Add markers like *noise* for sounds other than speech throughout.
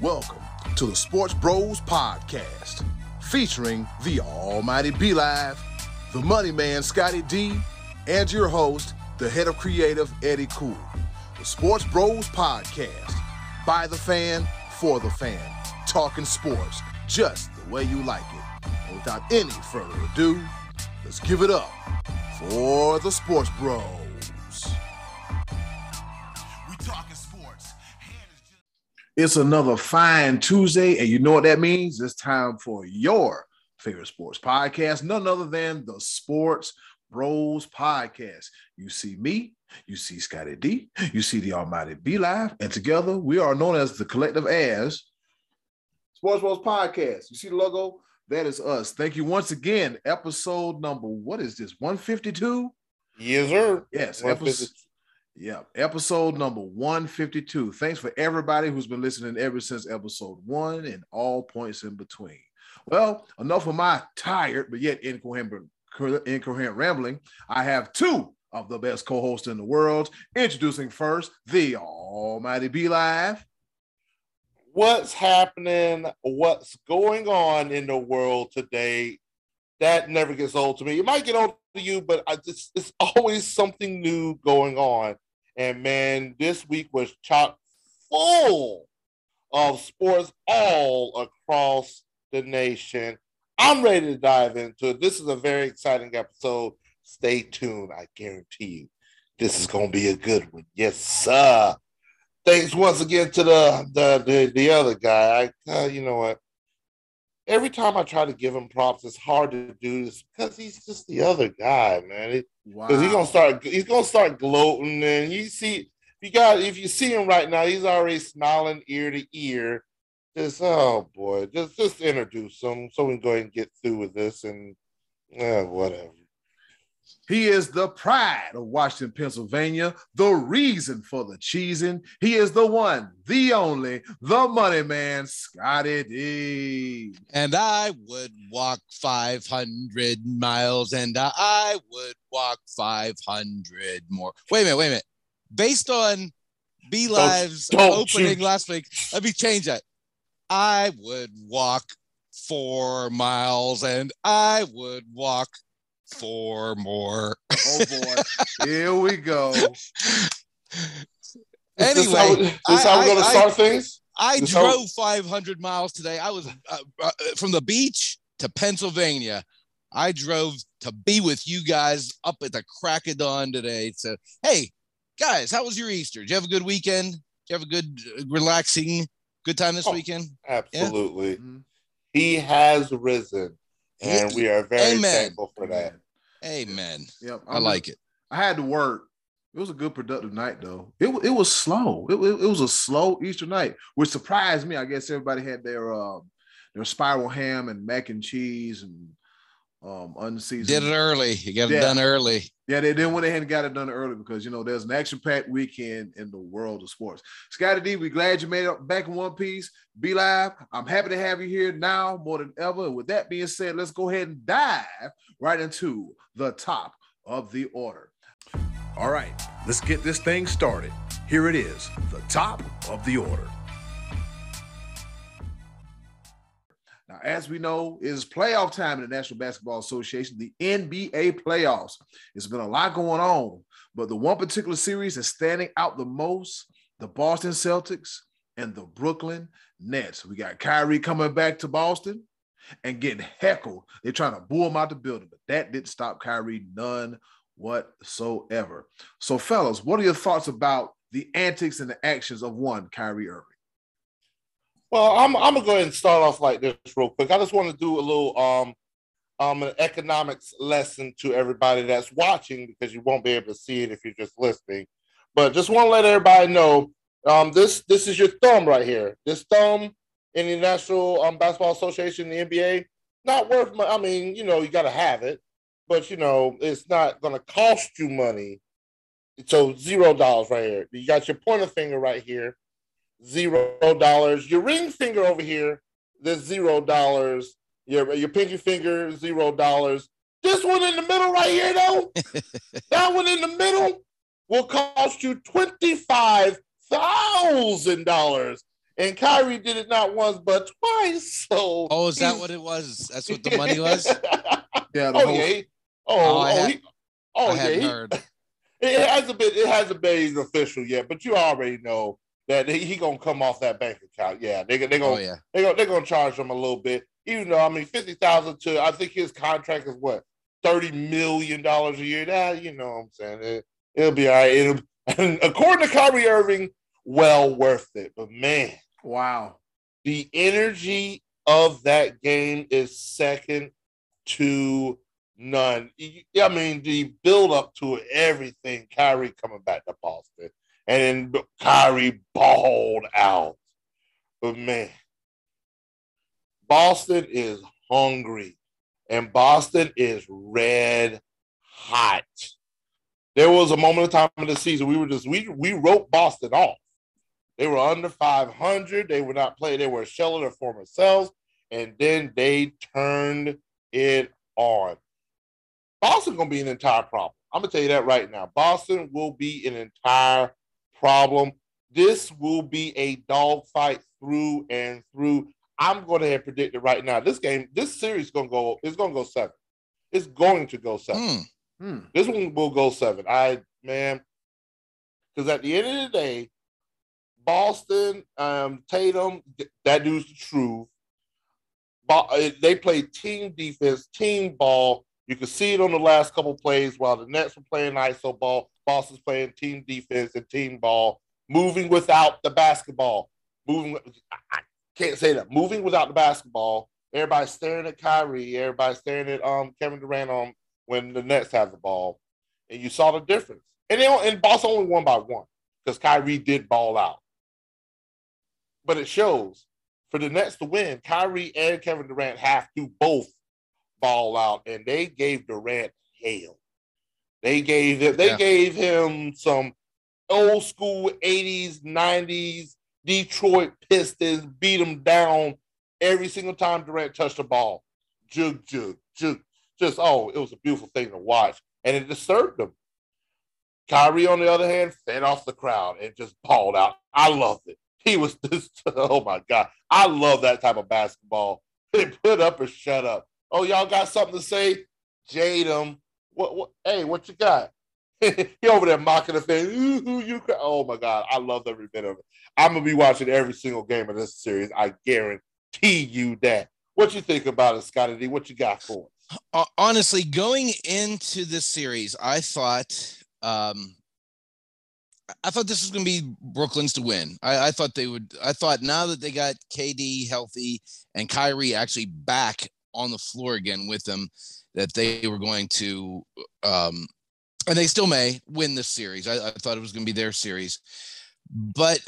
Welcome to the Sports Bros Podcast, featuring the Almighty B Live, the Money Man Scotty D, and your host, the head of creative Eddie Cool. The Sports Bros Podcast, by the fan, for the fan, talking sports just the way you like it. And without any further ado, let's give it up for the Sports Bros. It's another fine Tuesday, and you know what that means? It's time for your favorite sports podcast, none other than the Sports Bros Podcast. You see me, you see Scotty D, you see the Almighty B Live, and together we are known as the collective as Sports Bros Podcast. You see the logo? That is us. Thank you once again. Episode number, what is this? 152? Yes, sir. Yes, episode, yeah, episode number 152. Thanks for everybody who's been listening ever since episode one and all points in between. Well, enough of my tired but yet incoherent, incoherent rambling. I have two of the best co-hosts in the world. Introducing first the Almighty B Live. What's happening? What's going on in the world today? That never gets old to me. It might get old to you, but I just it's always something new going on. And man, this week was chock full of sports all across the nation. I'm ready to dive into it. This is a very exciting episode. Stay tuned. I guarantee you, this is going to be a good one. Yes, sir. Thanks once again to the the the, the other guy. I, uh, you know what? Every time I try to give him props, it's hard to do this because he's just the other guy, man. Because wow. he's gonna start, he's gonna start gloating, and you see, you got if you see him right now, he's already smiling ear to ear. Just oh boy, just just introduce him so we can go ahead and get through with this, and uh, whatever. He is the pride of Washington, Pennsylvania, the reason for the cheesing. He is the one, the only, the money man, Scotty D. And I would walk 500 miles and I would walk 500 more. Wait a minute, wait a minute. Based on B Live's opening last week, let me change that. I would walk four miles and I would walk four more. oh boy, here we go. anyway, this how, this I, how we're going to start things. I this drove how... 500 miles today. I was uh, uh, from the beach to Pennsylvania. I drove to be with you guys up at the crack of dawn today. So, hey, guys, how was your Easter? Did you have a good weekend? Did you have a good, uh, relaxing, good time this oh, weekend? Absolutely. Yeah? Mm-hmm. He has risen and we are very Amen. thankful for that. Amen. Yep, I like it. I had to work. It was a good productive night though. It, it was slow. It, it, it was a slow Easter night, which surprised me. I guess everybody had their uh, their spiral ham and mac and cheese and um unseasoned. Did it early. You got it done early. Yeah, they then went ahead and got it done early because you know there's an action-packed weekend in the world of sports. Scotty D, we glad you made it back in one piece. B Live. I'm happy to have you here now more than ever. And with that being said, let's go ahead and dive right into the top of the order. All right, let's get this thing started. Here it is, the top of the order. Now, as we know, it is playoff time in the National Basketball Association, the NBA playoffs. It's been a lot going on, but the one particular series is standing out the most the Boston Celtics and the Brooklyn Nets. We got Kyrie coming back to Boston and getting heckled. They're trying to boo him out the building, but that didn't stop Kyrie none whatsoever. So, fellas, what are your thoughts about the antics and the actions of one Kyrie Irving? Well, I'm I'm gonna go ahead and start off like this real quick. I just want to do a little um um an economics lesson to everybody that's watching because you won't be able to see it if you're just listening. But just want to let everybody know um this this is your thumb right here. This thumb in the National um, Basketball Association, the NBA, not worth. Money. I mean, you know, you got to have it, but you know, it's not to cost you money. So zero dollars right here. You got your pointer finger right here zero dollars. Your ring finger over here, there's zero dollars. Your your pinky finger, zero dollars. This one in the middle right here, though, *laughs* that one in the middle will cost you twenty five thousand dollars. and Kyrie did it not once but twice. So oh, is that what it was? That's what the money *laughs* was. Yeah. The oh whole, yeah. Oh, Oh, oh, I had- he, oh I yeah. he- heard. *laughs* It hasn't been it hasn't been official yet, but you already know that he, he gonna come off that bank account. Yeah, they they gonna Oh yeah. they gonna they're gonna charge him a little bit. Even though I mean fifty thousand to I think his contract is what thirty million dollars a year. That you know what I'm saying it, it'll be all right. It'll, *laughs* according to Kyrie Irving, well worth it. But man, wow. the energy of that game is second to none. I mean, the build up to it, everything, Kyrie coming back to Boston, and then Kyrie balled out. But man, Boston is hungry, and Boston is red hot. There was a moment of time in the season we were just we we wrote Boston off. They were under 500. They were not playing. They were a shell of their former selves. And then they turned it on. Boston to be an entire problem. I'm to tell you that right now. Boston will be an entire problem. This will be a dogfight through and through. I'm going to have predicted right now. This game, this series is going to go, it's going to go seven. It's going to go seven. Hmm. This one will go seven. I man, because at the end of the day, Boston, um, Tatum, that dude's the truth. Bo- uh, they play team defense, team ball. You can see it on the last couple plays while the Nets were playing ISO ball. Boston's playing team defense and team ball, moving without the basketball. Moving, I can't say that. Moving without the basketball. Everybody's staring at Kyrie. Everybody's staring at um Kevin Durant on when the Nets have the ball, and you saw the difference. And they and Boston only won by one because Kyrie did ball out. But it shows for the Nets to win, Kyrie and Kevin Durant have to both ball out, and they gave Durant hell. They gave him, they Yeah. gave him some old school 80s, 90s Detroit Pistons, beat him down every single time Durant touched the ball. Jug, jug, jug. Just, oh, it was a beautiful thing to watch. And it disturbed them. Kyrie, on the other hand, fed off the crowd and just balled out. I loved it. He was *laughs* just, oh my God. I love that type of basketball. *laughs* They put up or shut up. Oh, y'all got something to say? Jade him. What, what, hey, what you got? *laughs* he over there mocking the fan. Ooh, you. Oh my God. I love every bit of it. I'm gonna be watching every single game of this series. I guarantee you that. What you think about it, Scotty D? What you got for us? Uh, honestly, going into this series, I thought um, I thought this was going to be Brooklyn's to win. I, I thought they would. I thought now that they got KD healthy and Kyrie actually back on the floor again with them, that they were going to, um, and they still may win this series. I, I thought it was going to be their series, but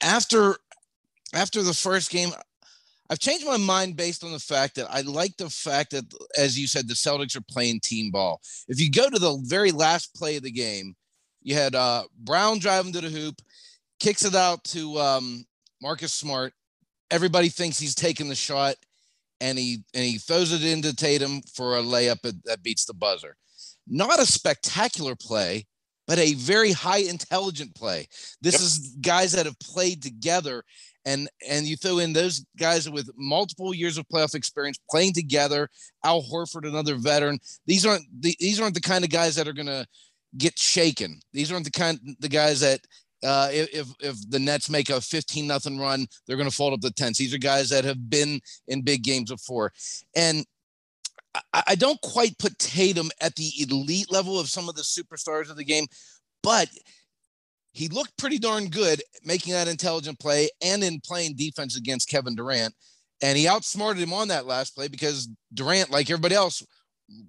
after after the first game, I've changed my mind based on the fact that I like the fact that, as you said, the Celtics are playing team ball. If you go to the very last play of the game, you had uh, Brown driving to the hoop, kicks it out to um, Marcus Smart. Everybody thinks he's taking the shot, and he and he throws it into Tatum for a layup that, beats the buzzer. Not a spectacular play, but a very high intelligent play. This Yep. is guys that have played together and and you throw in those guys with multiple years of playoff experience playing together. Al Horford, another veteran. These aren't the, these aren't the kind of guys that are going to get shaken. These aren't the kind the guys that uh, if if the Nets make a 15 nothing run, they're going to fold up the tents. These are guys that have been in big games before, and I, I don't quite put Tatum at the elite level of some of the superstars of the game, but he looked pretty darn good making that intelligent play and in playing defense against Kevin Durant. And he outsmarted him on that last play because Durant, like everybody else,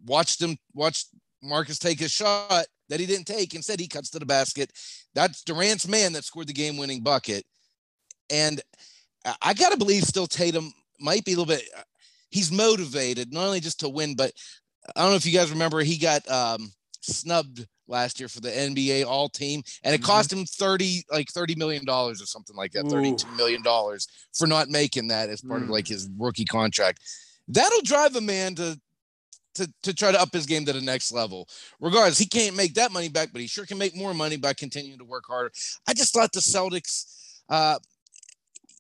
watched him watched Marcus take his shot that he didn't take. Instead, he cuts to the basket. That's Durant's man that scored the game-winning bucket. And I- I gotta believe still Tatum might be a little bit. He's motivated not only just to win, but I don't know if you guys remember he got um, snubbed last year for the NBA All Team, and it Mhm. cost him thirty like thirty million dollars or something like that, thirty-two million dollars for not making that as part of Mm. like his rookie contract. That'll drive a man to to to try to up his game to the next level. Regardless, he can't make that money back, but he sure can make more money by continuing to work harder. I just thought the Celtics. Uh,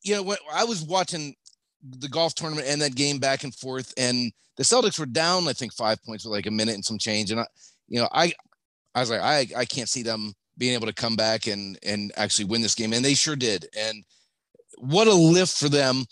you know, when I was watching the golf tournament and that game back and forth, and the Celtics were down, I think, five points with like a minute and some change. And I, you know, I, I was like, I, I can't see them being able to come back and and actually win this game, and they sure did. And what a lift for them.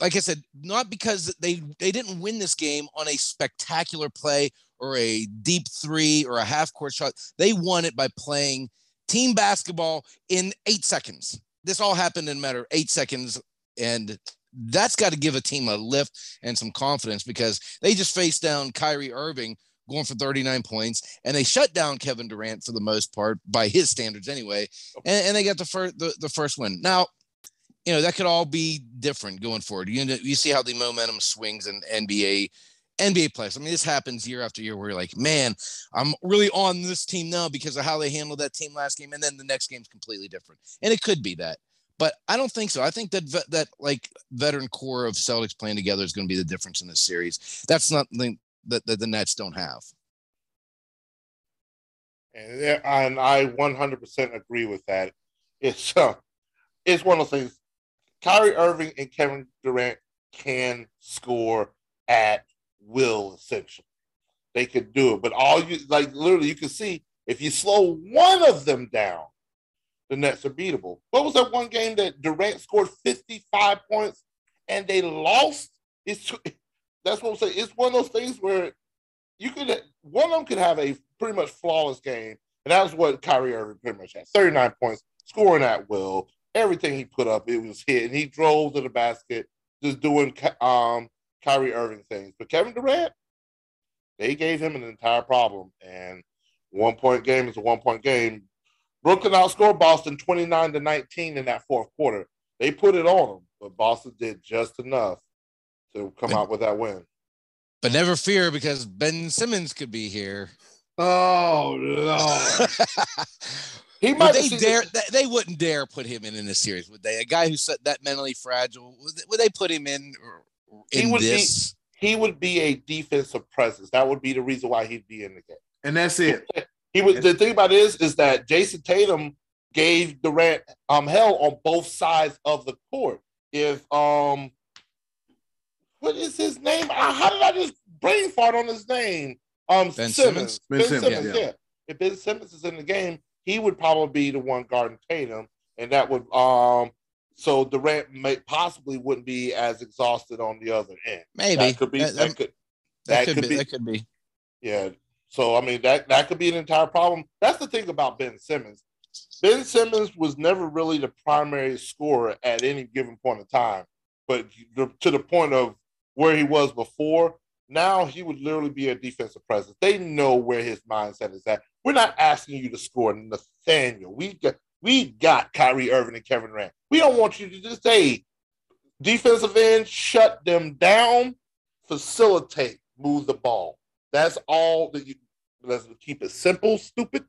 Like I said, not because they they didn't win this game on a spectacular play or a deep three or a half court shot. They won it by playing team basketball in eight seconds. This all happened in a matter of eight seconds. And that's got to give a team a lift and some confidence because they just faced down Kyrie Irving going for 39 points and they shut down Kevin Durant for the most part by his standards anyway. And, and they got the first, the, the first win. Now, you know, that could all be different going forward. You know, you see how the momentum swings in NBA NBA players. I mean, this happens year after year where you're like, man, I'm really on this team now because of how they handled that team last game, and then the next game's completely different. And it could be that, but I don't think so. I think that that like veteran core of Celtics playing together is going to be the difference in this series. That's not that, that the Nets don't have. And, and I 100% agree with that. It's uh, it's one of those things. Kyrie Irving and Kevin Durant can score at will essentially. They could do it, but all you like literally you can see if you slow one of them down, the Nets are beatable. What was that one game that Durant scored 55 points and they lost? It's *laughs* that's what I'm saying. It's one of those things where you could one of them could have a pretty much flawless game, and that was what Kyrie Irving pretty much had: 39 points, scoring at will. Everything he put up, it was hit, and he drove to the basket, just doing um Kyrie Irving things. But Kevin Durant, they gave him an entire problem. And one point game is a one point game. Brooklyn outscored Boston 29 to 19 in that fourth quarter. They put it on them, but Boston did just enough to come but, out with that win. But never fear because Ben Simmons could be here. Oh no. *laughs* he might would they dare the- they wouldn't dare put him in in this series, would they? A guy who's that mentally fragile, would they, would they put him in he would this. be he would be a defensive presence. That would be the reason why he'd be in the game. And that's it. *laughs* He would. The thing about it is, is that Jayson Tatum gave Durant um hell on both sides of the court. If um, what is his name? How did I just brain fart on his name? Um, ben Simmons. Simmons. Ben, ben Simmons. Simmons yeah. yeah. If Ben Simmons is in the game, he would probably be the one guarding Tatum, and that would um so Durant may possibly wouldn't be as exhausted on the other end. Maybe that could be that, that could that, could, be, be, that could be. Yeah. So I mean that that could be an entire problem. That's the thing about Ben Simmons. Ben Simmons was never really the primary scorer at any given point in time, but to the point of where he was before, now he would literally be a defensive presence. They know where his mindset is at. We're not asking you to score Nathaniel. We got we got Kyrie Irving and Kevin Durant. We don't want you to just say defensive end, shut them down, facilitate, move the ball. That's all that you let's keep it simple, stupid.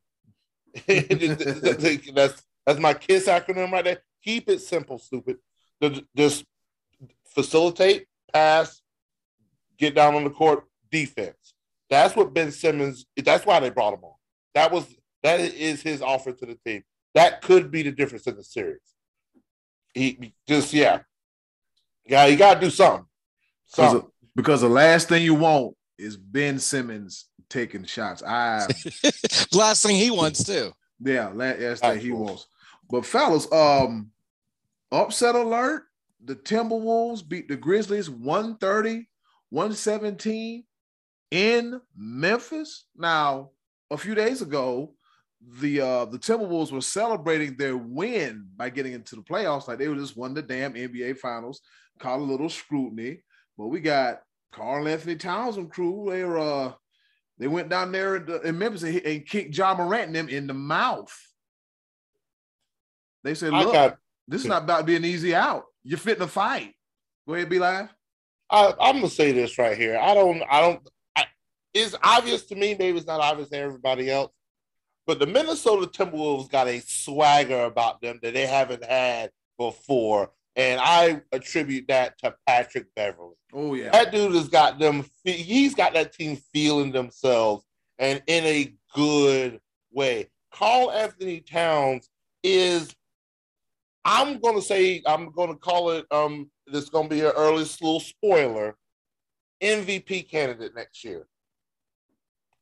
*laughs* that's that's my KISS acronym right there. Keep it simple, stupid. Just facilitate, pass, get down on the court, defense. That's what Ben Simmons. That's why they brought him on. That was that is his offer to the team. That could be the difference in the series. He just yeah, yeah, you got to do something. Something. Because, the last thing you want is Ben Simmons taking shots. I *laughs* last thing he wants too. Yeah, last thing he wants. But fellas, um, upset alert. The Timberwolves beat the Grizzlies 130, 117 in Memphis. Now, a few days ago, the uh the Timberwolves were celebrating their win by getting into the playoffs. Like they were just won the damn NBA finals, caught a little scrutiny. But we got Karl-Anthony Towns and crew. They were uh they went down there in, Memphis and, and, kicked Ja Morant and them in the mouth. They said, look, got, this is not about to be an easy out. You're fitting a fight. Go ahead, B Live. I, I'm gonna say this right here. I don't, I don't, it's obvious to me, maybe it's not obvious to everybody else but the Minnesota Timberwolves got a swagger about them that they haven't had before. And I attribute that to Patrick Beverley. Oh, yeah. That dude has got them, he's got that team feeling themselves and in a good way. Karl-Anthony Towns is I'm gonna say I'm gonna call it. Um, this gonna be an early little spoiler. MVP candidate next year.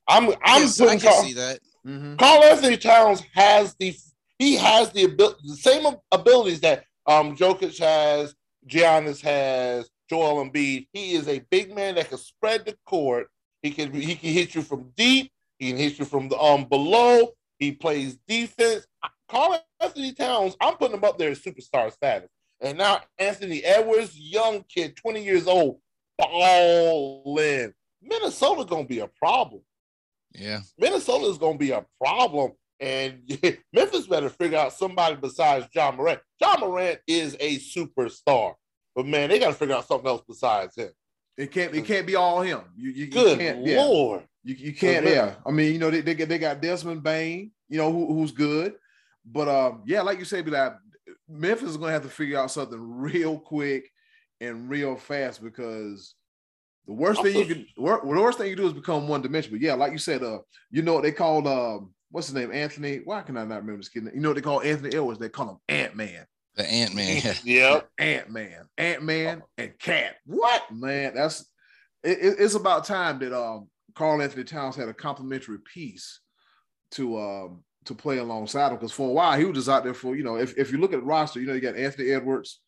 I'm I'm Yes, I can Carl, see that. Mhm. Karl-Anthony Towns has the he has the ability the same abilities that um Jokic has, Giannis has, Joel Embiid. He is a big man that can spread the court. He can he can hit you from deep. He can hit you from the um below. He plays defense. Carl Anthony Towns, I'm putting him up there as superstar status. And now Anthony Edwards, young kid, 20 years old, balling. Minnesota gonna be a problem. Yeah. Minnesota is going to be a problem. And *laughs* Memphis better figure out somebody besides Ja Morant. Ja Morant is a superstar. But man, they got to figure out something else besides him. It can't. It can't be all him. You, you, you Good can't. Yeah. lord. You, you can't. Good Yeah. I mean, you know, they they, got- they got Desmond Bane. You know, who, who's good. But um, yeah, like you said, be like Memphis is going to have to figure out something *laughs* real quick and real fast because the worst thing you can wor- the worst thing you do is become one dimensional. But yeah, like you said, uh, you know what they called um, what's his name, Anthony? Why can I not remember this kid? You know what they call Anthony Edwards? They call him Ant Man. The Ant Man. Yep. Ant Man, Ant Man, and Cat. What man? That's it, it- it's about time that um Karl-Anthony Towns had a complimentary piece to um to play alongside him because for a while he was just out there for you know if, if you look at the roster, you know you got Anthony Edwards,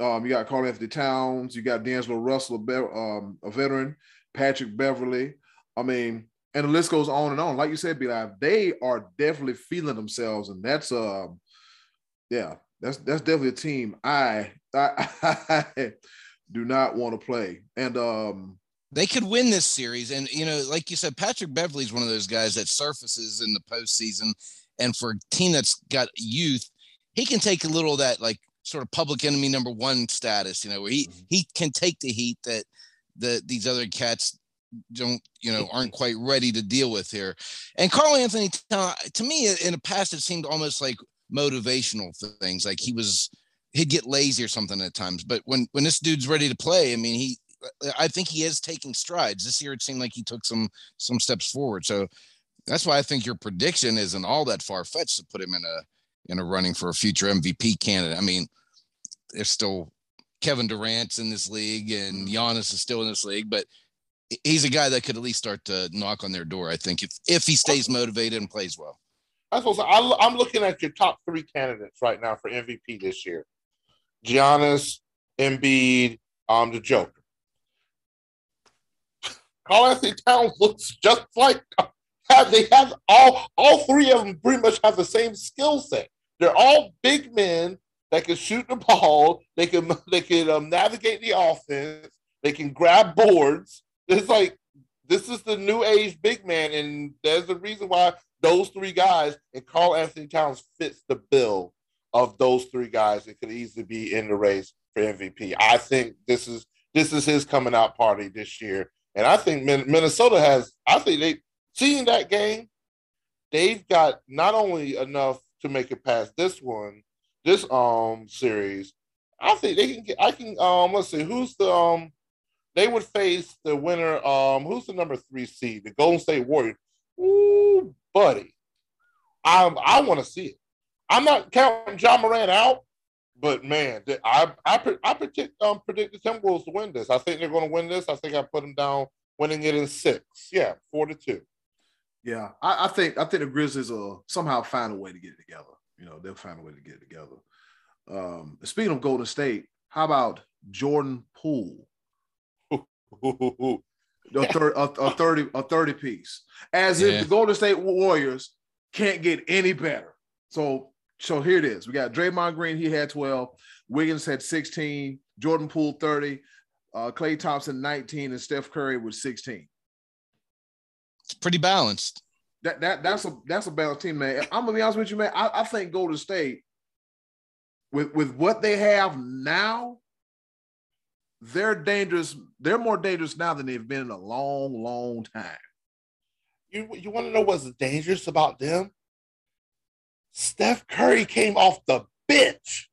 um you got Karl-Anthony Towns, you got D'Angelo Russell, a, be- um, a veteran, Patrick Beverley. I mean, and the list goes on and on. Like you said, be like they are definitely feeling themselves, and that's um yeah, that's that's definitely a team I I, I *laughs* do not want to play. And um they could win this series. And you know, like you said, Patrick Beverley's one of those guys that surfaces in the postseason. And for a team that's got youth, he can take a little of that like sort of public enemy number one status, you know, where he Mhm. he can take the heat that the these other cats don't, you know, aren't *laughs* quite ready to deal with here. And Karl-Anthony Town, to me, in the past, it seemed almost like motivational things. Like he was he'd get lazy or something at times. But when when this dude's ready to play, I mean, he I think he is taking strides. This year it seemed like he took some some steps forward. So that's why I think your prediction isn't all that far fetched to put him in a in a running for a future MVP candidate. I mean, there's still Kevin Durant's in this league and Giannis is still in this league, but he's a guy that could at least start to knock on their door. I think if if he stays motivated and plays well. I'm I'm looking at your top three candidates right now for MVP this year: Giannis, Embiid, um, the Joker. Karl-Anthony Towns looks just like have *laughs* they have all all three of them pretty much have the same skill set. They're all big men that can shoot the ball. They can *laughs* they can um, navigate the offense. They can grab boards. It's like this is the new age big man, and there's a reason why those three guys and Karl-Anthony Towns fits the bill of those three guys. It could easily be in the race for MVP. I think this is this is his coming out party this year, and I think Min- Minnesota has. I think they seeing that game, they've got not only enough to make it past this one, this um series. I think they can get. I can um. Let's see who's the um. They would face the winner. Um, who's the number three seed? The Golden State Warriors. Ooh, buddy, I I want to see it. I'm not counting Ja Morant out, but man, I I I predict um predict the Timberwolves to win this. I think they're going to win this. I think I put them down, winning it in six. Yeah, four to two. Yeah, I, I think I think the Grizzlies will somehow find a way to get it together. You know, they'll find a way to get it together. Um, speaking of Golden State, how about Jordan Poole? *laughs* A, thir- a, a 30 a 30 piece as Yeah. if the golden state warriors can't get any better so so here it is we got Draymond Green he had 12 Wiggins had 16 Jordan Poole 30 uh Klay Thompson 19 and Steph Curry was 16 It's pretty balanced. that that that's a that's a balanced team man I'm gonna be honest with you man I, I think Golden State with with what they have now they're dangerous they're more dangerous now than they've been in a long long time You you want to know what's dangerous about them? Steph Curry came off the bench.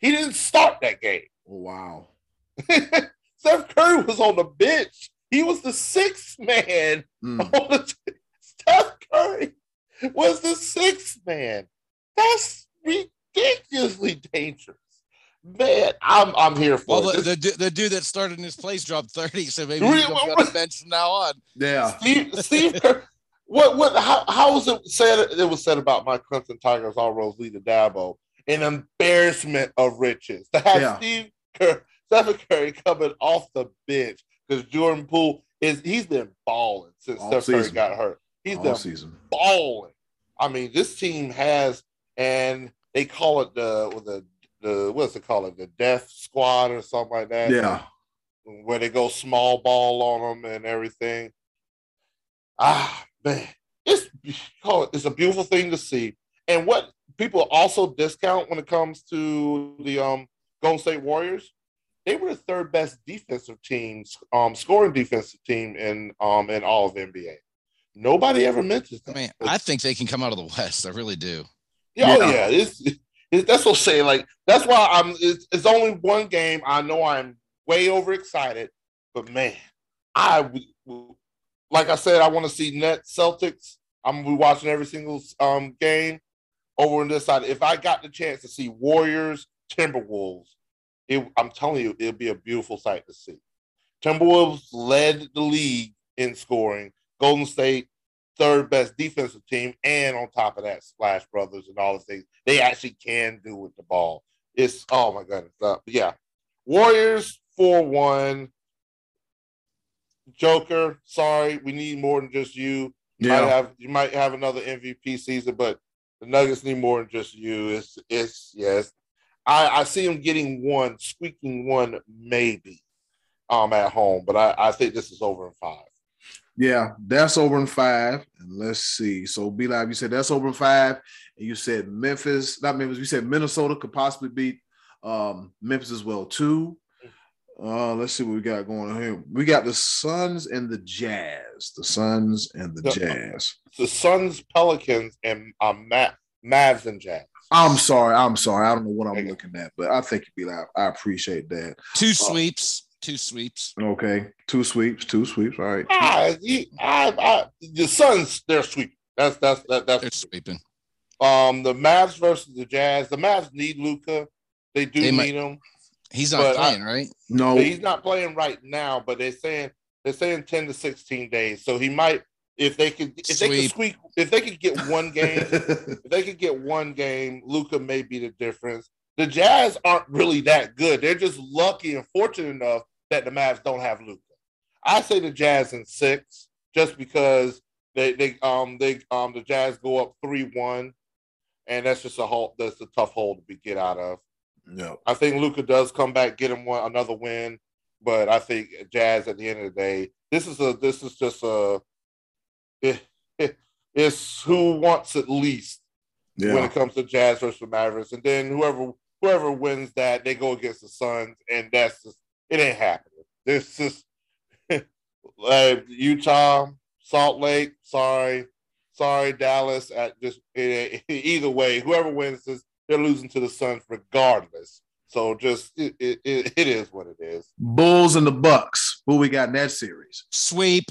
He didn't start that game. oh wow *laughs* Steph Curry was on the bench. He was the sixth man Mm. on the Steph Curry was the sixth man. That's ridiculously dangerous. Man, I'm I'm here for Well, it. the, the, the dude that started in his place dropped 30, so maybe Really? he's going to be on the bench from now on. Yeah. Steve, Steve Kerr, *laughs* what what how, how was it said it was said about my Clemson Tigers all roads lead to Dabo? An embarrassment of riches. To have Yeah. Steve Kerr, Stephen Curry coming off the bench because Jordan Poole is he's been balling since All Steph Curry season. got hurt. He's All been season. balling. I mean, this team has, and they call it the the the what's it called it the Death Squad or something like that. Yeah. where they go small ball on them and everything. Ah, man, it's oh, it's a beautiful thing to see. And what people also discount when it comes to the um Golden State Warriors, they were the third best defensive team, um, scoring defensive team in um in all of NBA. Nobody ever mentions I mean, I think they can come out of the West. I really do. Yeah, oh Yeah. yeah, it's, it's that's what I'm saying. Like that's why I'm. It's, it's only one game. I know I'm way overexcited, but man, I w- w- like I said, I want to see net Celtics. I'm gonna be watching every single um game over on this side. If I got the chance to see Warriors Timberwolves, it, I'm telling you, it'll be a beautiful sight to see. Timberwolves led the league in scoring. Golden State third best defensive team, and on top of that, Splash Brothers and all the things they actually can do with the ball. It's oh my goodness, uh, yeah. Warriors four one. Joker, sorry, we need more than just you. You might Yeah. have you might have another MVP season, but the Nuggets need more than just you. It's it's yes. I, I see him getting one, squeaking one, maybe um at home, but I, I think this is over in five. Yeah, that's over in five. And let's see. So, be like you said, that's over in five. And you said Memphis, not Memphis, you said Minnesota could possibly beat um, Memphis as well, too. Uh, let's see what we got going on here. We got the Suns and the Jazz. The Suns and the The- Jazz. The Suns, Pelicans, and um, Ma- Mavs and Jazz. I'm sorry. I'm sorry. I don't know what I'm looking at, but I think you'd be like, I appreciate that. Two sweeps. Two sweeps. Okay. Two sweeps, two sweeps. All right. Ah, you, I, I, the Suns, they're sweet. That's that's that, They're that's sweeping. um the Mavs versus the Jazz. The Mavs need Luka. They do They need might- him. He's not But I- playing, right? No. He's not playing right now. But they're saying they're saying ten to sixteen days. So he might if they could if they could squeak if they could get one game *laughs* if they could get one game, Luka may be the difference. The Jazz aren't really that good. They're just lucky and fortunate enough that the Mavs don't have Luka. I say the Jazz in six, just because they they um they um the Jazz go up three one, and that's just a hole that's a tough hole to be get out of. no. I think Luka does come back, get him one another win, but I think Jazz at the end of the day, this is a this is just a it, it, it's who wants it least when it comes to Jazz versus the Mavericks, and then whoever whoever wins that, they go against the Suns, and that's just it ain't happening. This is *laughs* like Utah, Salt Lake. Sorry, sorry, Dallas. At just *laughs* eh, either way, whoever wins this, they're losing to the Suns regardless. So just it, it, it, it is what it is. Bulls and the Bucks. Who we got in that series? Sweep.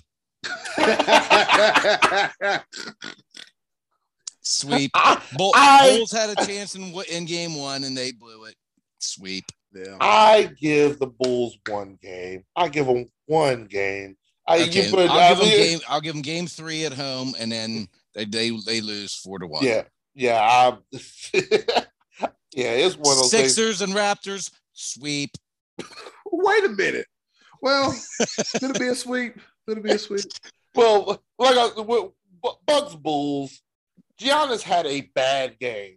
Sweep. I, Bull, I- Bulls had a chance in in game one and they blew it. Sweep. yeah. I give the Bulls one game. I give them one game. I Okay, you put, I'll I give them game. I'll give them game three at home, and then they they, they lose four to one. Yeah, yeah, I, *laughs* yeah. It's one of those things. Sixers and Raptors sweep. Wait a minute. Well, *laughs* could it be a sweep? Could it be a sweep? *laughs* Well, like I, with Bu- Bucks Bulls, Giannis had a bad game,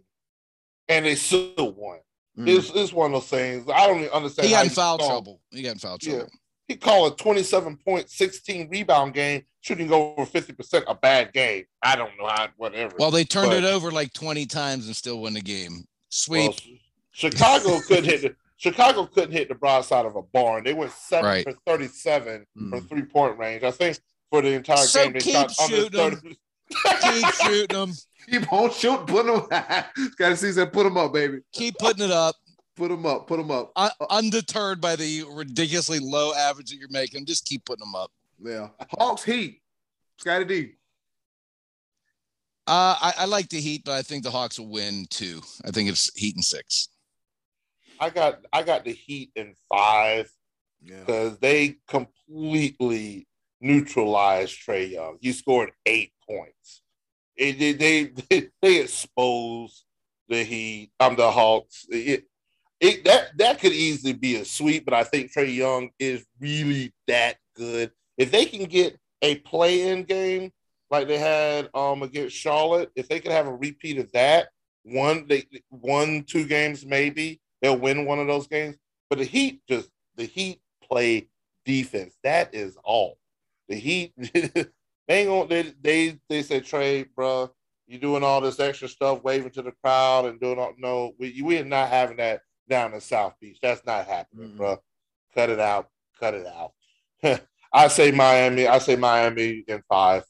and they still won. Mm. It's, it's one of those things. I don't even understand. He got in foul trouble. He got in foul Yeah. trouble. He called a 27 point, 16 rebound game, shooting over 50% a bad game. I don't know how, whatever. Well, they turned But- it over like twenty times and still won the game. Sweep. Well, Chicago couldn't hit *laughs* the Chicago couldn't hit the broadside of a barn. They went seven Right. for 37 Mm. from three point range. I think for the entire So game they keep shot under shooting 'em. 30. Keep *laughs* shooting them. Keep on shooting. Put them. Got to see that. Put them up, baby. Keep putting it up. Put them up. Put them up. Un- undeterred by the ridiculously low average that you're making. Just keep putting them up. Yeah. Hawks Heat. Scotty D. Uh, I, I like the Heat, but I think the Hawks will win two. I think it's Heat and six. I got I got the Heat in five because yeah. they completely neutralized Trae Young. He scored eight points. It, they, they *laughs* they exposed the Heat. I'm um, the Hawks. It, it that that could easily be a sweep, but I think Trae Young is really that good. If they can get a play-in game like they had um against Charlotte, if they could have a repeat of that, one they one two games maybe they'll win one of those games. But the Heat just the Heat play defense. That is all. The Heat *laughs* they ain't gonna they they they say Trae, bro, you doing all this extra stuff, waving to the crowd and doing all no, we we are not having that down in South Beach. That's not happening, mm-hmm. bro. Cut it out. Cut it out. *laughs* I say Miami. I say Miami in five.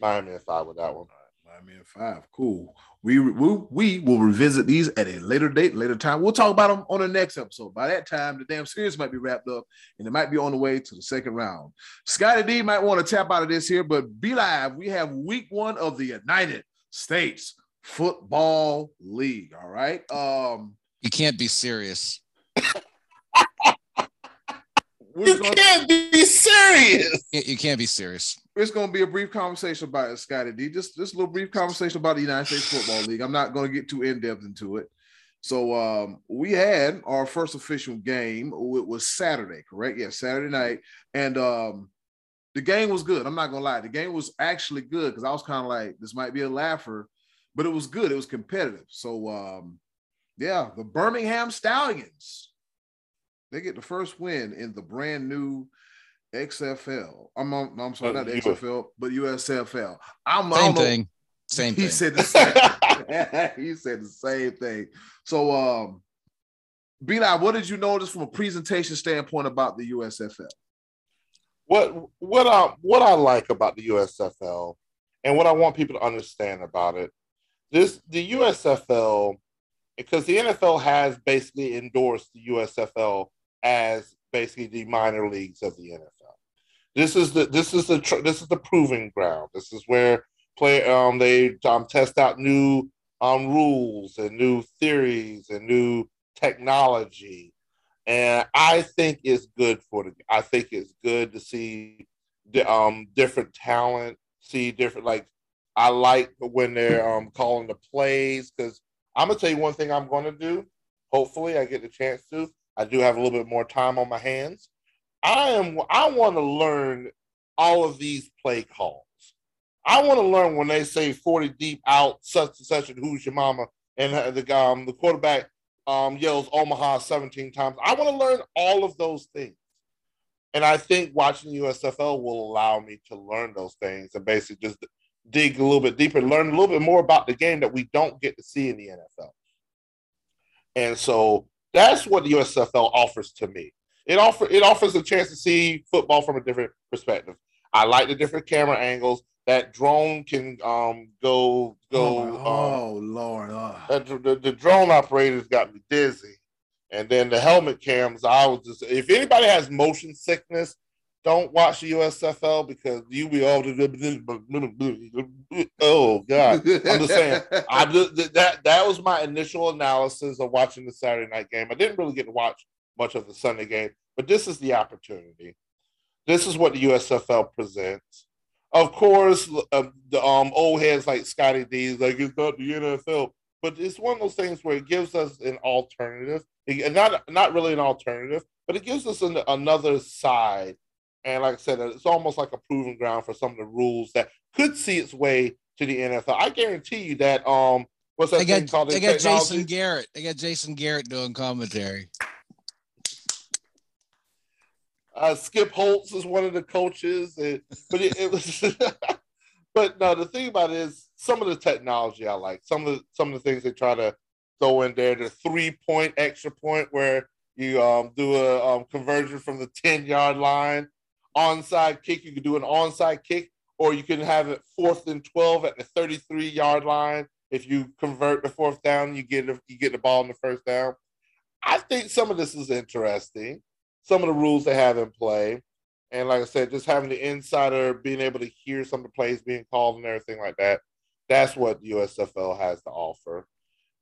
Miami in five with that one. Miami in five. Cool. We, we we will revisit these at a later date, later time. We'll talk about them on the next episode. By that time, the damn series might be wrapped up and it might be on the way to the second round. Scotty D might want to tap out of this here, but B Live. We have week one of the United States Football League. All right. Um, you can't be serious. You gonna, can't be serious. You can't be serious. It's going to be a brief conversation about it, Scotty D. Just, just a little brief conversation about the United States Football League. I'm not going to get too in depth into it. So um, we had our first official game. It was Saturday, correct? Yeah, Saturday night, and um, the game was good. I'm not gonna lie, the game was actually good because I was kind of like, this might be a laugher, but it was good. It was competitive. So um, yeah, the Birmingham Stallions. They get the first win in the brand new XFL. I'm on, I'm sorry, not the XFL, but USFL. I'm same thing. Same he thing. said the same. *laughs* he said the same thing. So um Eli, what did you notice from a presentation standpoint about the USFL? What what I what I like about the USFL and what I want people to understand about it, this the USFL because the NFL has basically endorsed the USFL as basically the minor leagues of the NFL. This is the this is the this is the proving ground. This is where play um they um test out new um rules and new theories and new technology. And I think it's good for the I think it's good to see the, um different talent, see different like I like when they're um calling the plays because I'm gonna tell you one thing I'm gonna do. Hopefully, I get the chance to. I do have a little bit more time on my hands. I am. I want to learn all of these play calls. I want to learn when they say 40 deep out, such and such, and who's your mama, and the um, the quarterback um, yells Omaha 17 times. I want to learn all of those things. And I think watching USFL will allow me to learn those things and basically just dig a little bit deeper, learn a little bit more about the game that we don't get to see in the NFL. And so that's what the USFL offers to me. It offer it offers a chance to see football from a different perspective. I like the different camera angles. That drone can um, go go. Oh, um, oh Lord! Oh. The, the drone operators got me dizzy, and then the helmet cams. I was just if anybody has motion sickness, don't watch the USFL because you be all the oh god. I'm just saying. *laughs* I that that was my initial analysis of watching the Saturday night game. I didn't really get to watch much of the Sunday game, but this is the opportunity. This is what the USFL presents. Of course, uh, the um, old heads like Scotty D like it's not the NFL, but it's one of those things where it gives us an alternative. It, not not really an alternative, but it gives us an, another side and like I said, it's almost like a proving ground for some of the rules that could see its way to the NFL. I guarantee you that um what's that thing got, called? They got technology? Jason Garrett. They got Jason Garrett doing commentary. Uh, Skip Holtz is one of the coaches, and, but it, it was. *laughs* but no, the thing about it is some of the technology I like. Some of the some of the things they try to throw in there. The three point extra point where you um, do a um, conversion from the ten yard line onside kick. You could do an onside kick, or you can have it fourth and 12 at the 33 yard line. If you convert the fourth down, you get a, you get the ball in the first down. I think some of this is interesting. Some of the rules they have in play. And like I said, just having the insider being able to hear some of the plays being called and everything like that. That's what USFL has to offer.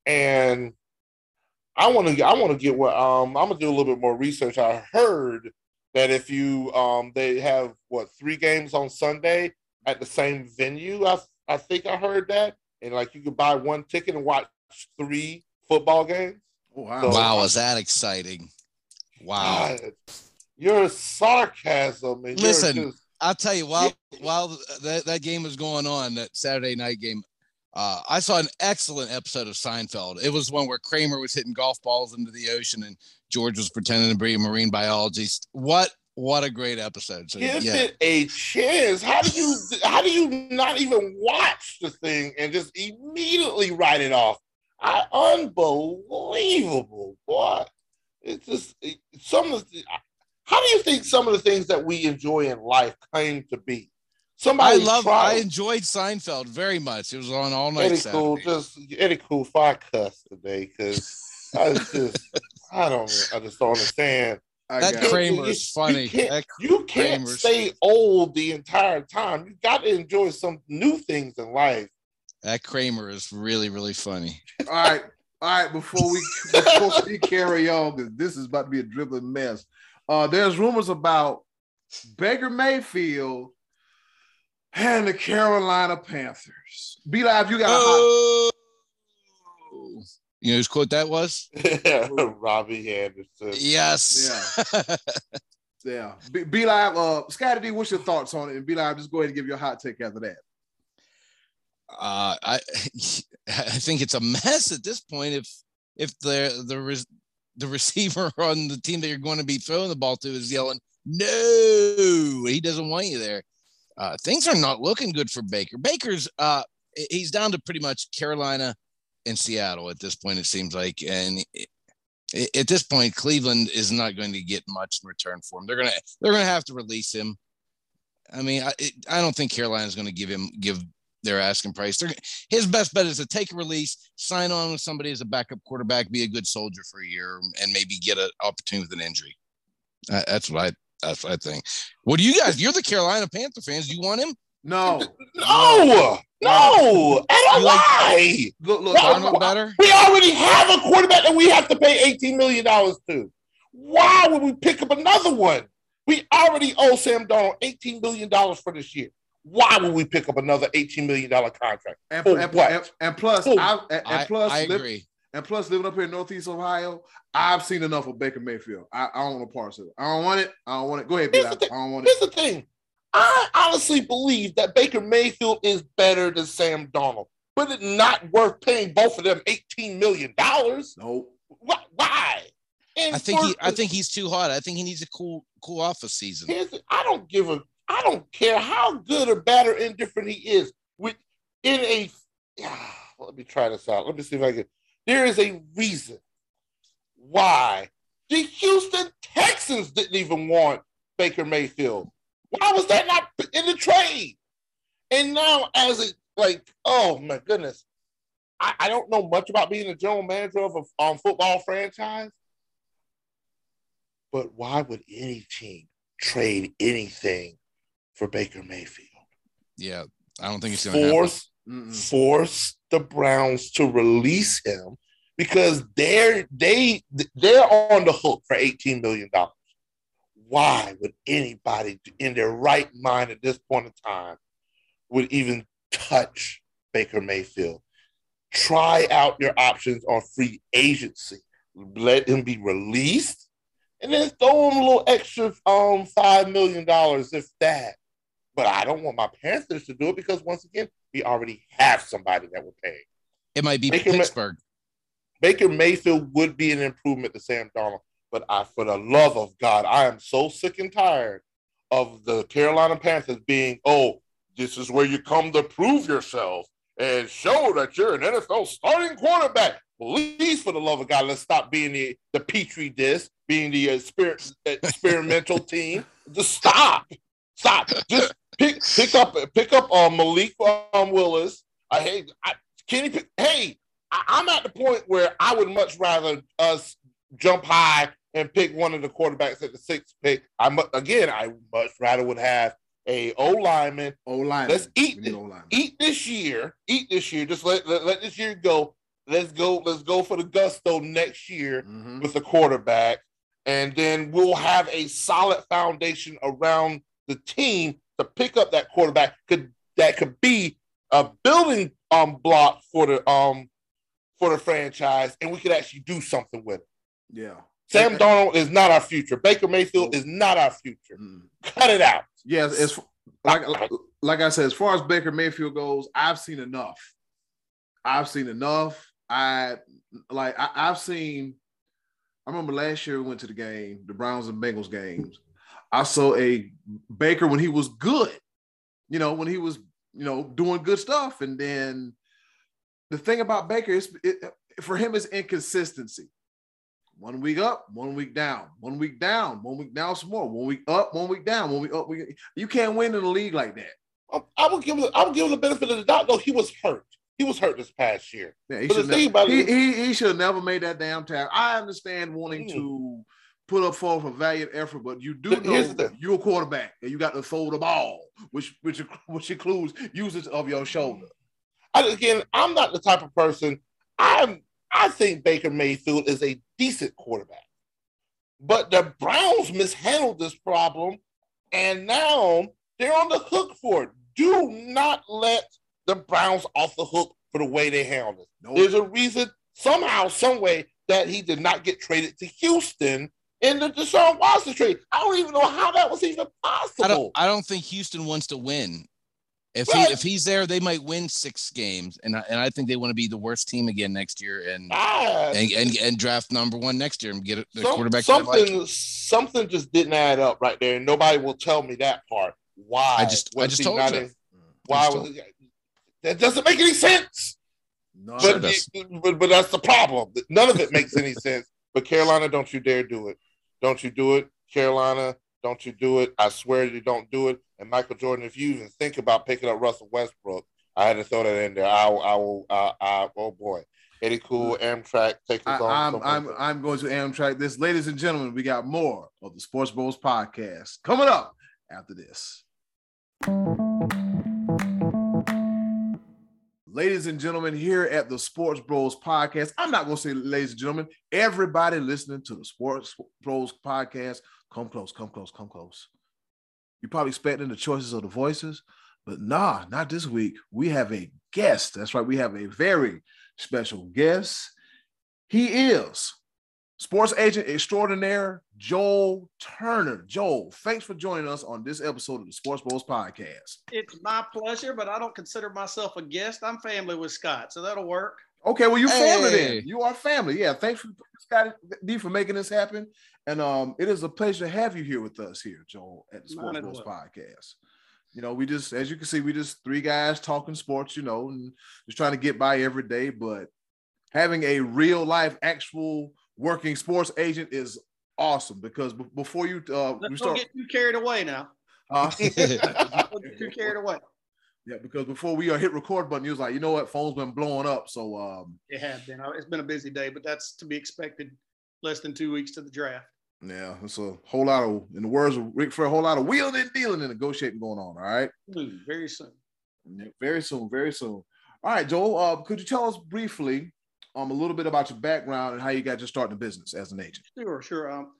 And I want to I want to get what um I'm gonna do a little bit more research. I heard that if you um they have what three games on Sunday at the same venue. I I think I heard that, and like you could buy one ticket and watch three football games. Oh, wow! So, wow, is that exciting? Wow, God, your sarcasm. And Listen, just, I'll tell you while yeah. while that, that game was going on, that Saturday night game, uh, I saw an excellent episode of Seinfeld. It was one where Kramer was hitting golf balls into the ocean and George was pretending to be a marine biologist. What what a great episode! So, Give yeah. it a chance. How do you how do you not even watch the thing and just immediately write it off? I, unbelievable, boy! It's just it, some of the. How do you think some of the things that we enjoy in life came to be? Somebody I love. Tried, I enjoyed Seinfeld very much. It was on all night. Eddie Saturday. Cool, just Eddie Cool. Fire cuss today because I just *laughs* I don't I just don't understand. *laughs* that Kramer is funny. You can't, you can't stay old the entire time. You got to enjoy some new things in life. That Kramer is really really funny. All right, all right. Before we before we *laughs* carry on, because this is about to be a dribbling mess. Uh, there's rumors about Baker Mayfield and the Carolina Panthers. B Live, you got a hot. Oh. You know whose quote that was? *laughs* Robbie Anderson. Yes. Yeah. yeah. Be, B Live. Uh, Scotty D, what's your thoughts on it? And B Live. Just go ahead and give your hot take after that. Uh, I *laughs* I think it's a mess at this point. If if the the the receiver *laughs* on the team that you're going to be throwing the ball to is yelling, "No, he doesn't want you there." Uh, things are not looking good for Baker. Baker's uh, he's down to pretty much Carolina and Seattle at this point. It seems like, and it, at this point, Cleveland is not going to get much in return for him. They're gonna they're gonna have to release him. I mean, I, it, I don't think Carolina's going to give him give their asking price. They're, his best bet is to take a release, sign on with somebody as a backup quarterback, be a good soldier for a year, and maybe get an opportunity with an injury. That's what I that's what I think. What do you guys? You're the Carolina Panther fans. Do you want him? No, no, no. And why? Look, look, Darnold better. We already have a quarterback that we have to pay eighteen million dollars to. Why would we pick up another one? We already owe Sam Darnold eighteen million dollars for this year. Why would we pick up another eighteen million dollar contract? And, and, and, and, plus, I, and, plus, I, I agree. And plus, living up here in Northeast Ohio, I've seen enough of Baker Mayfield. I, I don't want to parse it. I don't want it. I don't want it. Go ahead, I don't want it. Here's the thing. I honestly believe that Baker Mayfield is better than Sam Darnold, but it's not worth paying both of them $18 million. Nope. Why? And I think he I think he's too hot. I think he needs a cool cool off a season. I don't give a I don't care how good or bad or indifferent he is. With in a *sighs* let me try this out. Let me see if I can there is a reason why the Houston Texans didn't even want Baker Mayfield. Why was that not in the trade? And now, as it like, oh my goodness, I, I don't know much about being a general manager of a um, football franchise, but why would any team trade anything for Baker Mayfield? Yeah, I don't think it's going to force force the Browns to release him because they're they they're on the hook for 18 million dollars. Why would anybody in their right mind at this point in time would even touch Baker Mayfield? Try out your options on free agency. Let him be released, and then throw him a little extra um five million dollars if that. But I don't want my Panthers to do it because once again, we already have somebody that will pay. It might be Baker Pittsburgh. Baker Mayfield would be an improvement to Sam Darnold, but I, for the love of God, I am so sick and tired of the Carolina Panthers being, oh, this is where you come to prove yourself and show that you're an NFL starting quarterback. Please, for the love of God, let's stop being the, the petri dish, being the spirit, experimental *laughs* team. Just stop, stop. Just pick pick up pick up uh, Malik um, Willis. I hate I, Kenny. Hey, I, am at the point where I would much rather us jump high and pick one of the quarterbacks at the sixth pick. I again, I much rather would have a O lineman. O lineman. Let's eat this, eat this year. Eat this year. Just let, let, let this year go. Let's go. Let's go for the gusto next year mm-hmm. with the quarterback, and then we'll have a solid foundation around the team to pick up that quarterback. Could that could be a building um block for the um for the franchise, and we could actually do something with it. Yeah. Sam okay. Darnold is not our future. Baker Mayfield is not our future. Mm. Cut it out. Yes, it's like like I said, as far as Baker Mayfield goes, I've seen enough. I've seen enough. I like I, I've seen. I remember last year we went to the game, the Browns and Bengals games. I saw a Baker when he was good, you know, when he was you know doing good stuff, and then the thing about Baker is it, for him is inconsistency. One week up, one week down, one week down, one week down some more, one week up, one week down, one week up. You can't win in a league like that. I would give him, I would give him the benefit of the doubt. Though he was hurt. He was hurt this past year. Yeah, he, should never, he, he, he, should have never made that damn tackle. I understand wanting mm. to put up forth a valiant effort, but you do know the, you're a quarterback and you got to throw the ball, which which which includes usage of your shoulder. I, again, I'm not the type of person. I'm. I think Baker Mayfield is a decent quarterback, but the Browns mishandled this problem, and now they're on the hook for it. Do not let the Browns off the hook for the way they handled it. Nope. There's a reason, somehow, some way, that he did not get traded to Houston in the Deshaun Watson trade. I don't even know how that was even possible. I don't, I don't think Houston wants to win. If he if he's there, they might win six games, and I, and I think they want to be the worst team again next year, and ah, and, and, and draft number one next year and get a, some, quarterback. Something like. something just didn't add up right there, and nobody will tell me that part. Why? I just I just told you. why was it, that doesn't make any sense? No, but, but but that's the problem. None of it makes any *laughs* sense. But Carolina, don't you dare do it! Don't you do it, Carolina? Don't you do it? I swear you don't do it. And Michael Jordan, if you even think about picking up Russell Westbrook, I had to throw that in there. I, I will. I, I, oh boy, Eddie Cool, mm. Amtrak, take us on. I'm, I'm, I'm going to Amtrak this, ladies and gentlemen. We got more of the Sports Bros podcast coming up after this. Ladies and gentlemen, here at the Sports Bros podcast, I'm not going to say ladies and gentlemen, everybody listening to the Sports Bros podcast, come close, come close, come close. You're probably expecting the choices of the voices, but nah, not this week. We have a guest. That's right. We have a very special guest. He is sports agent extraordinaire Joel Turner. Joel, thanks for joining us on this episode of the Sports Bros podcast. It's my pleasure, but I don't consider myself a guest. I'm family with Scott, so that'll work. Okay, well, you hey. family then. You are family. Yeah, thanks for Scott D for making this happen. And um, it is a pleasure to have you here with us here, Joel, at the Sports Bros podcast. You know, we just, as you can see, we just three guys talking sports, you know, and just trying to get by every day. But having a real life, actual working sports agent is awesome because b- before you uh, Let's start, get too carried away now. Uh, *laughs* get too carried away. Yeah, because before we uh, hit record button, you was like, you know what, phone's been blowing up. So um, it has been. It's been a busy day, but that's to be expected. Less than two weeks to the draft. Yeah, it's a whole lot of, in the words of Rick, for a whole lot of wheeling and dealing and negotiating going on. All right. very soon. Yeah, very soon. Very soon. All right, Joel. Uh, could you tell us briefly um, a little bit about your background and how you got your start in business as an agent? Sure, sure. Um,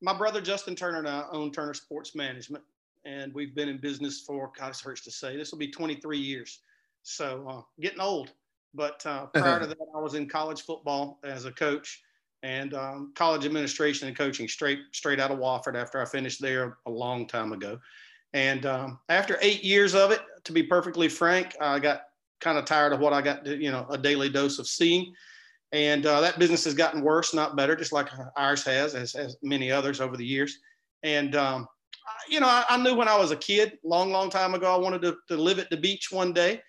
my brother Justin Turner and I own Turner Sports Management, and we've been in business for, God, it hurts to say, this will be 23 years. So uh, getting old. But uh, *laughs* prior to that, I was in college football as a coach and um, college administration and coaching straight straight out of Wofford after I finished there a long time ago. And um, after eight years of it, to be perfectly frank, I got kind of tired of what I got, to, you know, a daily dose of seeing. And uh, that business has gotten worse, not better, just like ours has, as, as many others over the years. And, um, you know, I, I, knew when I was a kid, long, long time ago, I wanted to, to live at the beach one day.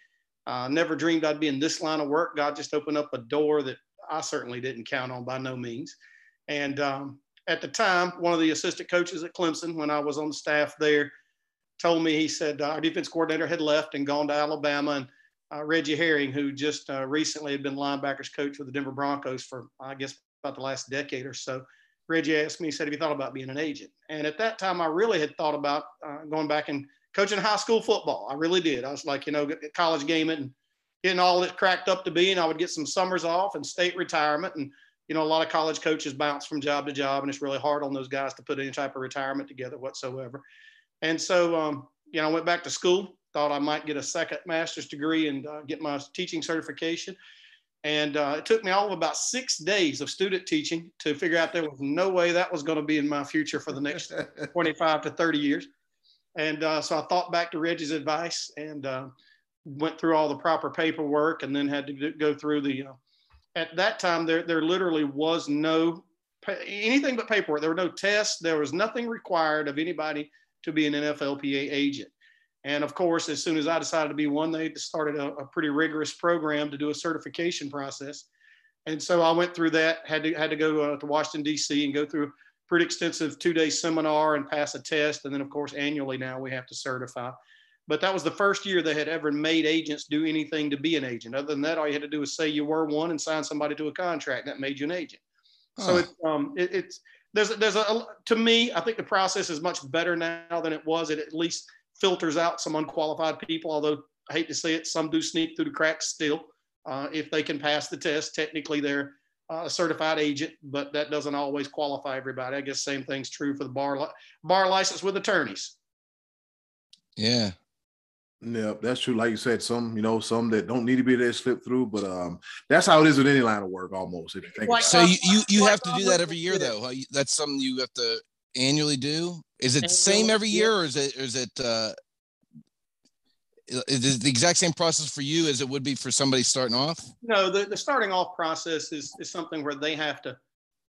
I uh, never dreamed I'd be in this line of work. God just opened up a door that I certainly didn't count on by no means. And um, at the time, one of the assistant coaches at Clemson, when I was on the staff there, told me he said uh, our defense coordinator had left and gone to Alabama, and uh, Reggie Herring, who just uh, recently had been linebackers coach for the Denver Broncos for I guess about the last decade or so. Reggie asked me, he said, "Have you thought about being an agent?" And at that time, I really had thought about uh, going back and coaching high school football. I really did. I was like, you know, college gaming and getting all it cracked up to be. And I would get some summers off and state retirement. And, you know, a lot of college coaches bounce from job to job, and it's really hard on those guys to put any type of retirement together whatsoever. And so, um, you know, I went back to school, thought I might get a second master's degree and uh, get my teaching certification. And uh, it took me all of about six days of student teaching to figure out there was no way that was going to be in my future for the next *laughs* 25 to 30 years. And uh, so I thought back to Reggie's advice and uh, went through all the proper paperwork and then had to go through the, uh, at that time, there, there literally was no anything but paperwork. There were no tests. There was nothing required of anybody to be an NFLPA agent. And of course, as soon as I decided to be one, they started a, a, pretty rigorous program to do a certification process. And so I went through that, had to, had to go uh, to Washington, D.C. and go through a pretty extensive two day seminar and pass a test. And then, of course, annually now we have to certify. But that was the first year they had ever made agents do anything to be an agent. Other than that, all you had to do was say you were one and sign somebody to a contract that made you an agent. Huh. So it's, um, it, it's, there's, there's a, to me, I think the process is much better now than it was. It at least filters out some unqualified people, although I hate to say it, some do sneak through the cracks still. Uh, if they can pass the test, technically they're uh, a certified agent, but that doesn't always qualify everybody. I guess same thing's true for the bar li- bar license with attorneys. Yeah. Yeah, that's true. Like you said, some you know some that don't need to be there slip through, but um, that's how it is with any line of work almost. If you think like, so, you you, you have to do that every year though. That's something you have to annually do? Is it the same every year, or is it or is it uh, is it the exact same process for you as it would be for somebody starting off? No, the, the starting off process is is something where they have to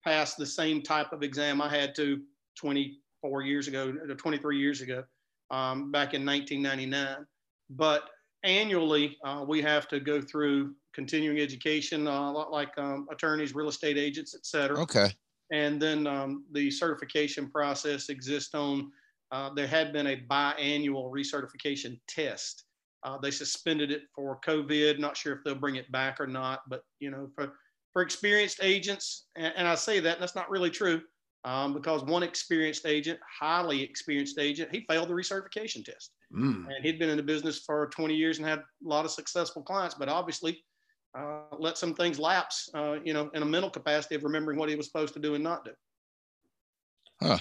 pass the same type of exam I had to 24 years ago, 23 years ago, um, back in 1999. But annually, uh, we have to go through continuing education, uh, like um, attorneys, real estate agents, et cetera. Okay. And then um, the certification process exists on, uh, there had been a biannual recertification test. Uh, they suspended it for COVID. Not sure if they'll bring it back or not, but you know, for, for experienced agents, and, and I say that, and that's not really true um, because one experienced agent, highly experienced agent, he failed the recertification test. Mm. And he'd been in the business for 20 years and had a lot of successful clients, but obviously uh, let some things lapse, uh, you know, in a mental capacity of remembering what he was supposed to do and not do. Huh.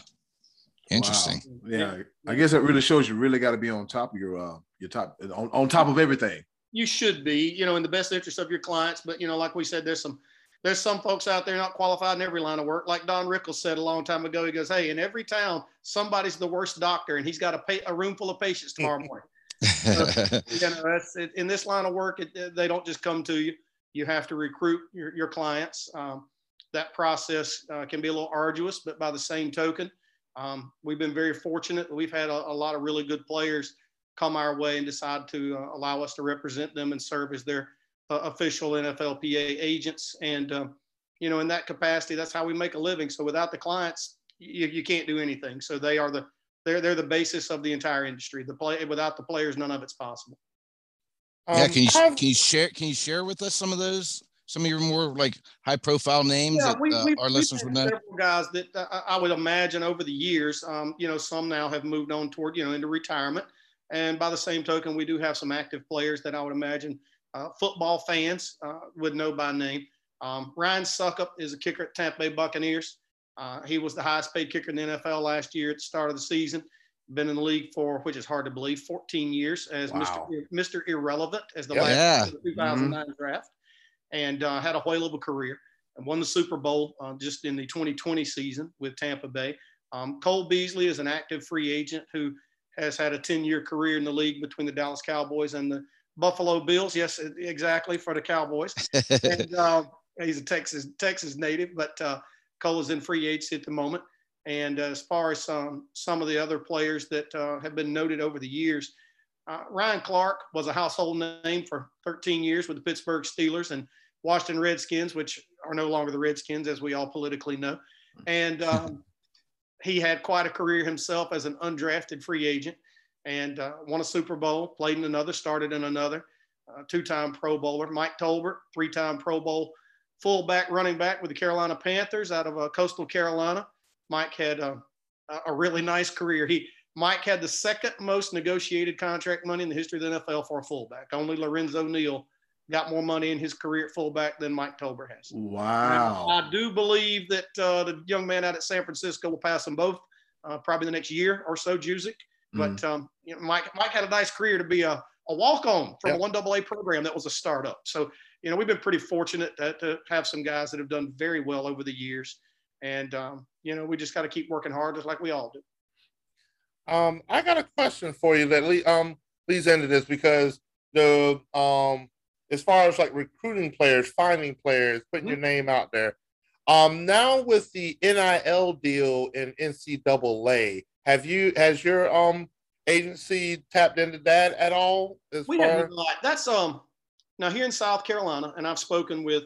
Interesting. Wow. Yeah. I guess that really shows you really got to be on top of your, uh, your top, on, on top of everything. You should be, you know, in the best interest of your clients. But, you know, like we said, there's some, there's some folks out there not qualified in every line of work. Like Don Rickles said a long time ago, he goes, Hey, in every town, somebody's the worst doctor and he's got a, pay, a room full of patients tomorrow *laughs* morning *laughs* you know, that's in this line of work. It, they don't just come to you. You have to recruit your, your clients. Um, that process uh, can be a little arduous, but by the same token, um, we've been very fortunate. We've had a, a, lot of really good players come our way and decide to uh, allow us to represent them and serve as their uh, official NFLPA agents. And um, you know, in that capacity, that's how we make a living. So without the clients, you, you can't do anything. So they are the they're they're the basis of the entire industry. The play without the players, none of it's possible. yeah, um, can you can you share can you share with us some of those some of your more like high profile names yeah, that we, uh, our listeners would know? Several guys that uh, I would imagine over the years, um, you know, some now have moved on toward you know into retirement, and by the same token, we do have some active players that I would imagine uh, football fans uh, would know by name. Um, Ryan Succop is a kicker at Tampa Bay Buccaneers. Uh, he was the highest paid kicker in the NFL last year at the start of the season. Been in the league for, which is hard to believe, 14 years as wow. Mr. Mr. Irrelevant as the last yeah. 2009 mm-hmm. draft, and uh, had a whale of a career and won the Super Bowl uh, just in the 2020 season with Tampa Bay. Um, Cole Beasley is an active free agent who has had a 10-year career in the league between the Dallas Cowboys and the Buffalo Bills. Yes, exactly for the Cowboys. *laughs* and uh, he's a Texas Texas native, but Cole is in free agency at the moment. And uh, as far as um, some of the other players that uh, have been noted over the years, uh, Ryan Clark was a household name for 13 years with the Pittsburgh Steelers and Washington Redskins, which are no longer the Redskins, as we all politically know. And um, he had quite a career himself as an undrafted free agent and uh, won a Super Bowl, played in another, started in another, uh, two time Pro Bowler. Mike Tolbert, three time Pro Bowl fullback running back with the Carolina Panthers out of uh, coastal Carolina. Mike had a, a really nice career. He Mike had the second most negotiated contract money in the history of the NFL for a fullback. Only Lorenzo Neal got more money in his career at fullback than Mike Tolbert has. Wow. Now, I do believe that uh, the young man out at San Francisco will pass them both uh, probably the next year or so, Juszczyk. But mm. um, you know, Mike, Mike had a nice career to be a, a walk-on from yep. a one AA program that was a startup. So, you know, we've been pretty fortunate to, to have some guys that have done very well over the years. And, um, you know, we just got to keep working hard just like we all do. Um, I got a question for you that Lee, um, leads into this because the um, as far as like recruiting players, finding players, putting mm-hmm. your name out there. Um, now with the NIL deal in NCAA, have you has your um agency tapped into that at all? We have not. That's um now here in South Carolina, and I've spoken with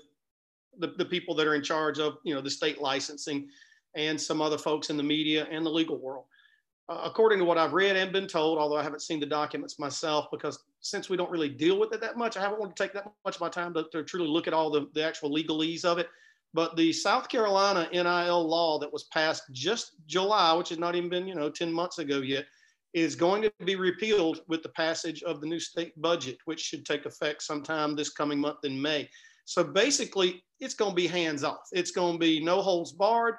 the, the people that are in charge of you know the state licensing and some other folks in the media and the legal world. Uh, according to what I've read and been told, although I haven't seen the documents myself, because since we don't really deal with it that much, I haven't wanted to take that much of my time to, to truly look at all the, the actual legalese of it. But the South Carolina NIL law that was passed just July, which has not even been, you know, 10 months ago yet, is going to be repealed with the passage of the new state budget, which should take effect sometime this coming month in May. So basically, it's going to be hands off. It's going to be no holds barred.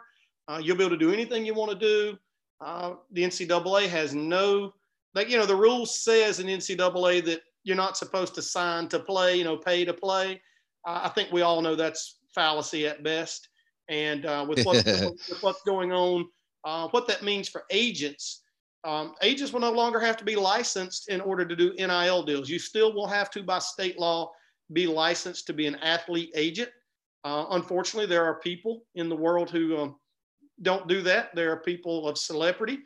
Uh, you'll be able to do anything you want to do. Uh, the NCAA has no, like, you know, the rule says in NCAA that you're not supposed to sign to play, you know, pay to play. Uh, I think we all know that's fallacy at best. And uh, with, what, *laughs* with, what's going on, uh, what that means for agents, um, agents will no longer have to be licensed in order to do NIL deals. You still will have to, by state law, be licensed to be an athlete agent. Uh, unfortunately, there are people in the world who um, don't do that. There are people of celebrity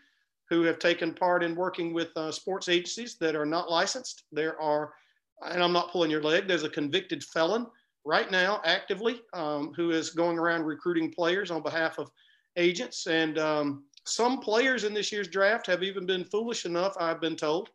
who have taken part in working with uh, sports agencies that are not licensed. There are, and I'm not pulling your leg, there's a convicted felon right now actively um, who is going around recruiting players on behalf of agents. And um, some players in this year's draft have even been foolish enough, I've been told,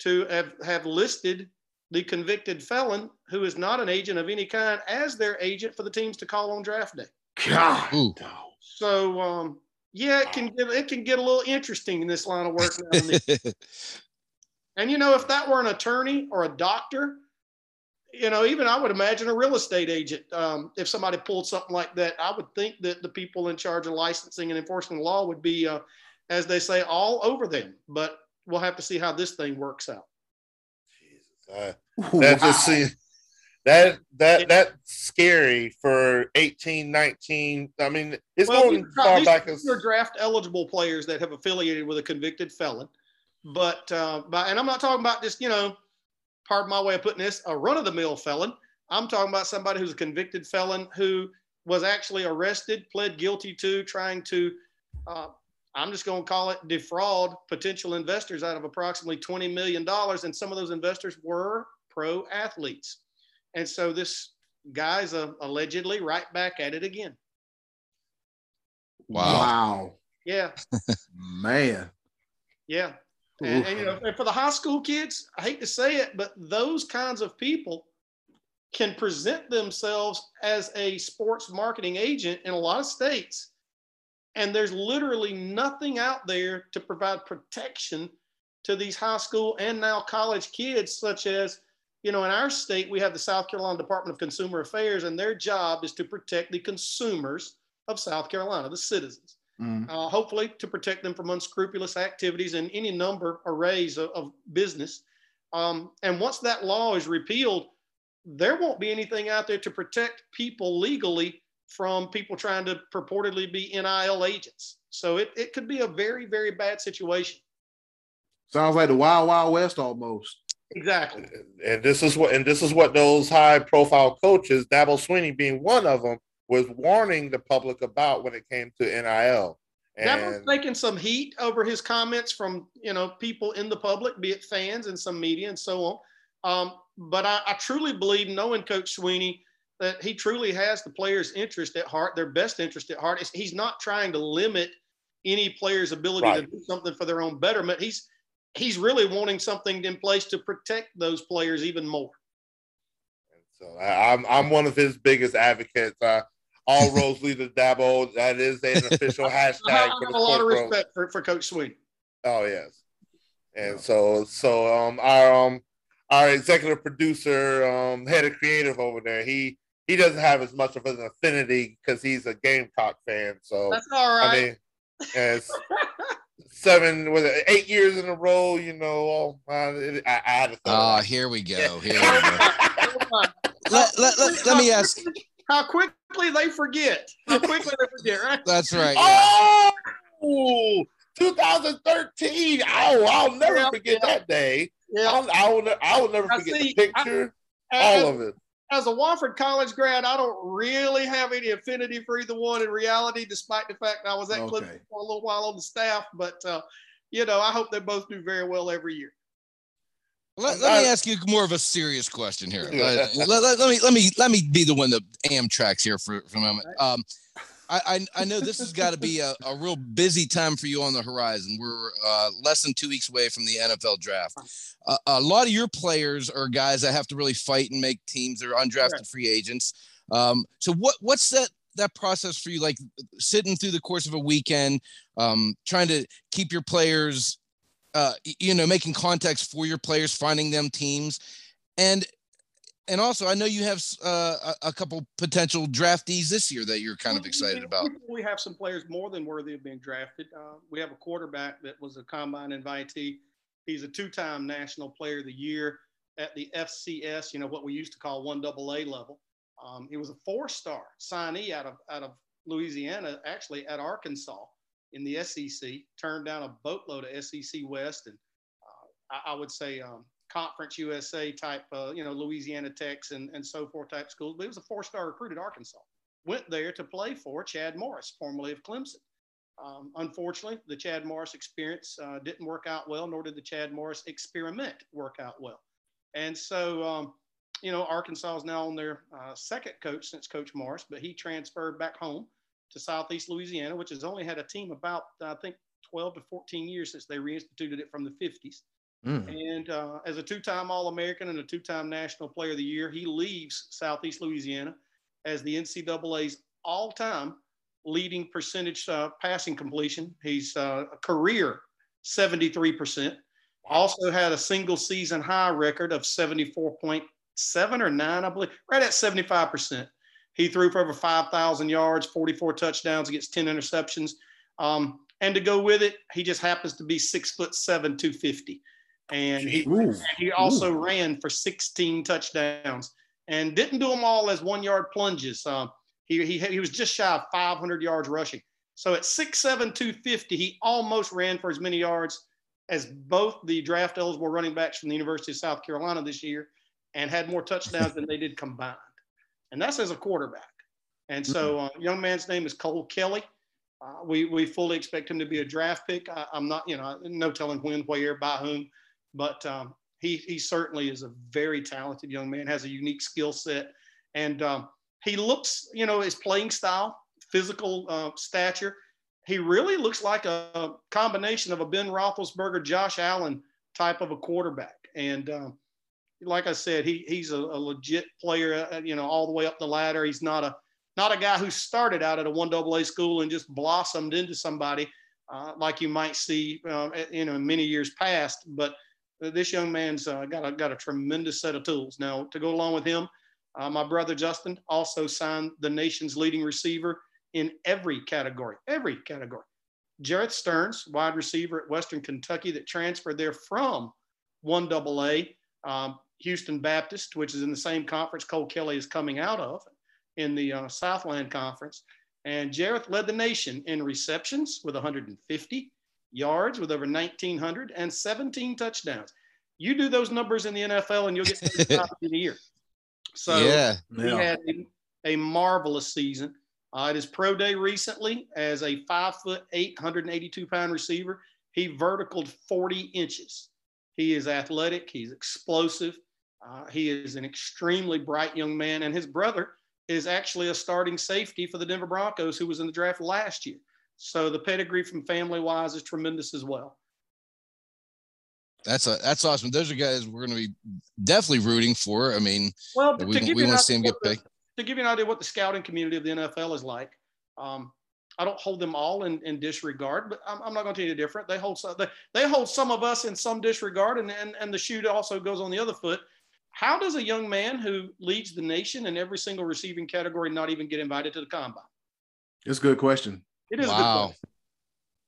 to have, have listed the convicted felon who is not an agent of any kind as their agent for the teams to call on draft day. God. Ooh. So um, yeah, it can get it can get a little interesting in this line of work now. And, *laughs* and you know, if that were an attorney or a doctor, you know, even I would imagine a real estate agent. Um, if somebody pulled something like that, I would think that the people in charge of licensing and enforcing the law would be, uh, as they say, all over them. But we'll have to see how this thing works out. Jesus, uh, that wow. just seems that that that's scary for 18 19 i mean it's well, going far back as are draft eligible players that have affiliated with a convicted felon but uh by, and i'm not talking about just you know pardon my way of putting this a run-of-the-mill felon i'm talking about somebody who's a convicted felon who was actually arrested pled guilty to trying to uh, i'm just going to call it defraud potential investors out of approximately 20 million dollars and some of those investors were pro athletes and so this guy's uh, allegedly right back at it again. Wow. Wow. Yeah. *laughs* Man. Yeah. And, and, you know, and for the high school kids, I hate to say it, but those kinds of people can present themselves as a sports marketing agent in a lot of states. And there's literally nothing out there to provide protection to these high school and now college kids, such as you know, in our state, we have the South Carolina Department of Consumer Affairs, and their job is to protect the consumers of South Carolina, the citizens. Mm. Uh, hopefully, to protect them from unscrupulous activities in any number arrays of, of business. Um, and once that law is repealed, there won't be anything out there to protect people legally from people trying to purportedly be NIL agents. So it, it could be a very, very bad situation. Sounds like the Wild Wild West almost. Exactly. And this is what and this is what those high profile coaches, Dabo Sweeney being one of them, was warning the public about when it came to NIL. And Dabo's taking some heat over his comments from you know people in the public, be it fans and some media and so on. Um, but I, I, truly believe, knowing Coach Sweeney, that he truly has the players' interest at heart, their best interest at heart. He's not trying to limit any player's ability right. to do something for their own betterment. He's he's really wanting something in place to protect those players even more. So I'm I'm one of his biggest advocates. Uh, all *laughs* roads lead to Dabo. That is an official hashtag. *laughs* I have a lot of respect for, for Coach Sweet. Oh yes. And so, so um, our um, our executive producer, um, head of creative over there, he he doesn't have as much of an affinity because he's a Gamecock fan. So that's all right. I mean, as seven was it eight years in a row, you know. Uh, I, I had to. Oh, here we go. *laughs* Here we go. let, let, let, let me ask. How quickly they forget. How quickly they forget, right? *laughs* That's right. Yeah. Oh, 2013. Oh, I'll never yeah, forget yeah. that day. Yeah. I'll, I will, I will never forget see, the picture. I, all of it as a Wofford College grad, I don't really have any affinity for either one in reality, despite the fact I was at okay. Clemson for a little while on the staff. But uh, you know, I hope they both do very well every year. Let, let me ask you more of a serious question here. let, let, let, me let me let me be the one that Amtrak's here for, for a moment. Um, I, I, I know this has got to be a, a real busy time for you on the horizon. We're uh, less than two weeks away from the NFL draft. Uh, a lot of your players are guys that have to really fight and make teams. They're undrafted free agents. Um, so what what's that that process for you? Like sitting through the course of a weekend, um, trying to keep your players, uh, you know, making contacts for your players, finding them teams, and and also, I know you have uh, a, couple potential draftees this year that you're kind of excited about. We have some players more than worthy of being drafted. Uh, we have a quarterback that was a combine invitee. He's a two-time National Player of the Year at the FCS. You know what we used to call one double A level. Um, he was a four-star signee out of out of Louisiana, actually at Arkansas in the SEC. Turned down a boatload of SEC West, and uh, I, I, would say um, Conference USA type, uh, you know, Louisiana Techs and, and so forth type schools. But he was a four star recruit at Arkansas. Went there to play for Chad Morris, formerly of Clemson. Um, unfortunately, the Chad Morris experience uh, didn't work out well, nor did the Chad Morris experiment work out well. And so, um, you know, Arkansas is now on their uh, second coach since Coach Morris, but he transferred back home to Southeast Louisiana, which has only had a team about, I think, 12 to 14 years since they reinstituted it from the 50s. Mm. And uh, as a two time All American and a two time National Player of the Year, he leaves Southeast Louisiana as the NCAA's all time leading percentage uh, passing completion. He's uh, a career 73%. Also had a single season high record of 74.7 or 9, I believe, right at 75%. He threw for over 5,000 yards, 44 touchdowns against 10 interceptions. Um, and to go with it, he just happens to be six foot seven, 250 and he, and he also Ooh. ran for 16 touchdowns and didn't do them all as one yard plunges. Um, he, he, he was just shy of 500 yards rushing. So at 6'7, 250, he almost ran for as many yards as both the draft eligible running backs from the University of South Carolina this year and had more touchdowns than they did combined. And that's as a quarterback. And so, mm-hmm. uh, young man's name is Cole Kelly. Uh, we, we fully expect him to be a draft pick. I, am not, you know, no telling when, where, by whom but um, he, he certainly is a very talented young man, has a unique skill set. And um, he looks, you know, his playing style, physical uh, stature, he really looks like a combination of a Ben Roethlisberger, Josh Allen type of a quarterback. And um, like I said, he, he's a, a legit player, uh, you know, all the way up the ladder. He's not a not a guy who started out at a one double A school and just blossomed into somebody uh, like you might see, uh, you know, many years past. But this young man's uh, got a got a tremendous set of tools. Now to go along with him, uh, my brother Justin also signed the nation's leading receiver in every category, every category. Jerreth Sterns, wide receiver at Western Kentucky, that transferred there from one double A, um, Houston Baptist, which is in the same conference Cole Kelly is coming out of, in the uh, Southland Conference. And Jerreth led the nation in receptions with 150, yards with over 1,900 and 17 touchdowns. You do those numbers in the NFL and you'll get to the top of the year. So yeah, he yeah. had a, a, marvelous season. Uh, at his pro day recently, as a five foot, 882 pound receiver, he verticaled 40 inches. He is athletic, he's explosive, uh, he is an extremely bright young man, and his brother is actually a starting safety for the Denver Broncos, who was in the draft last year. So the pedigree from family wise is tremendous as well. That's a that's awesome. Those are guys we're going to be definitely rooting for. I mean, well, we, we want to see him get picked. To give you an idea what the scouting community of the NFL is like, um, I don't hold them all in, in disregard, but I'm, I'm not going to tell you different. They hold some, they, they hold some of us in some disregard, and, and and the shoe also goes on the other foot. How does a young man who leads the nation in every single receiving category not even get invited to the combine? It's a good question. It is wow.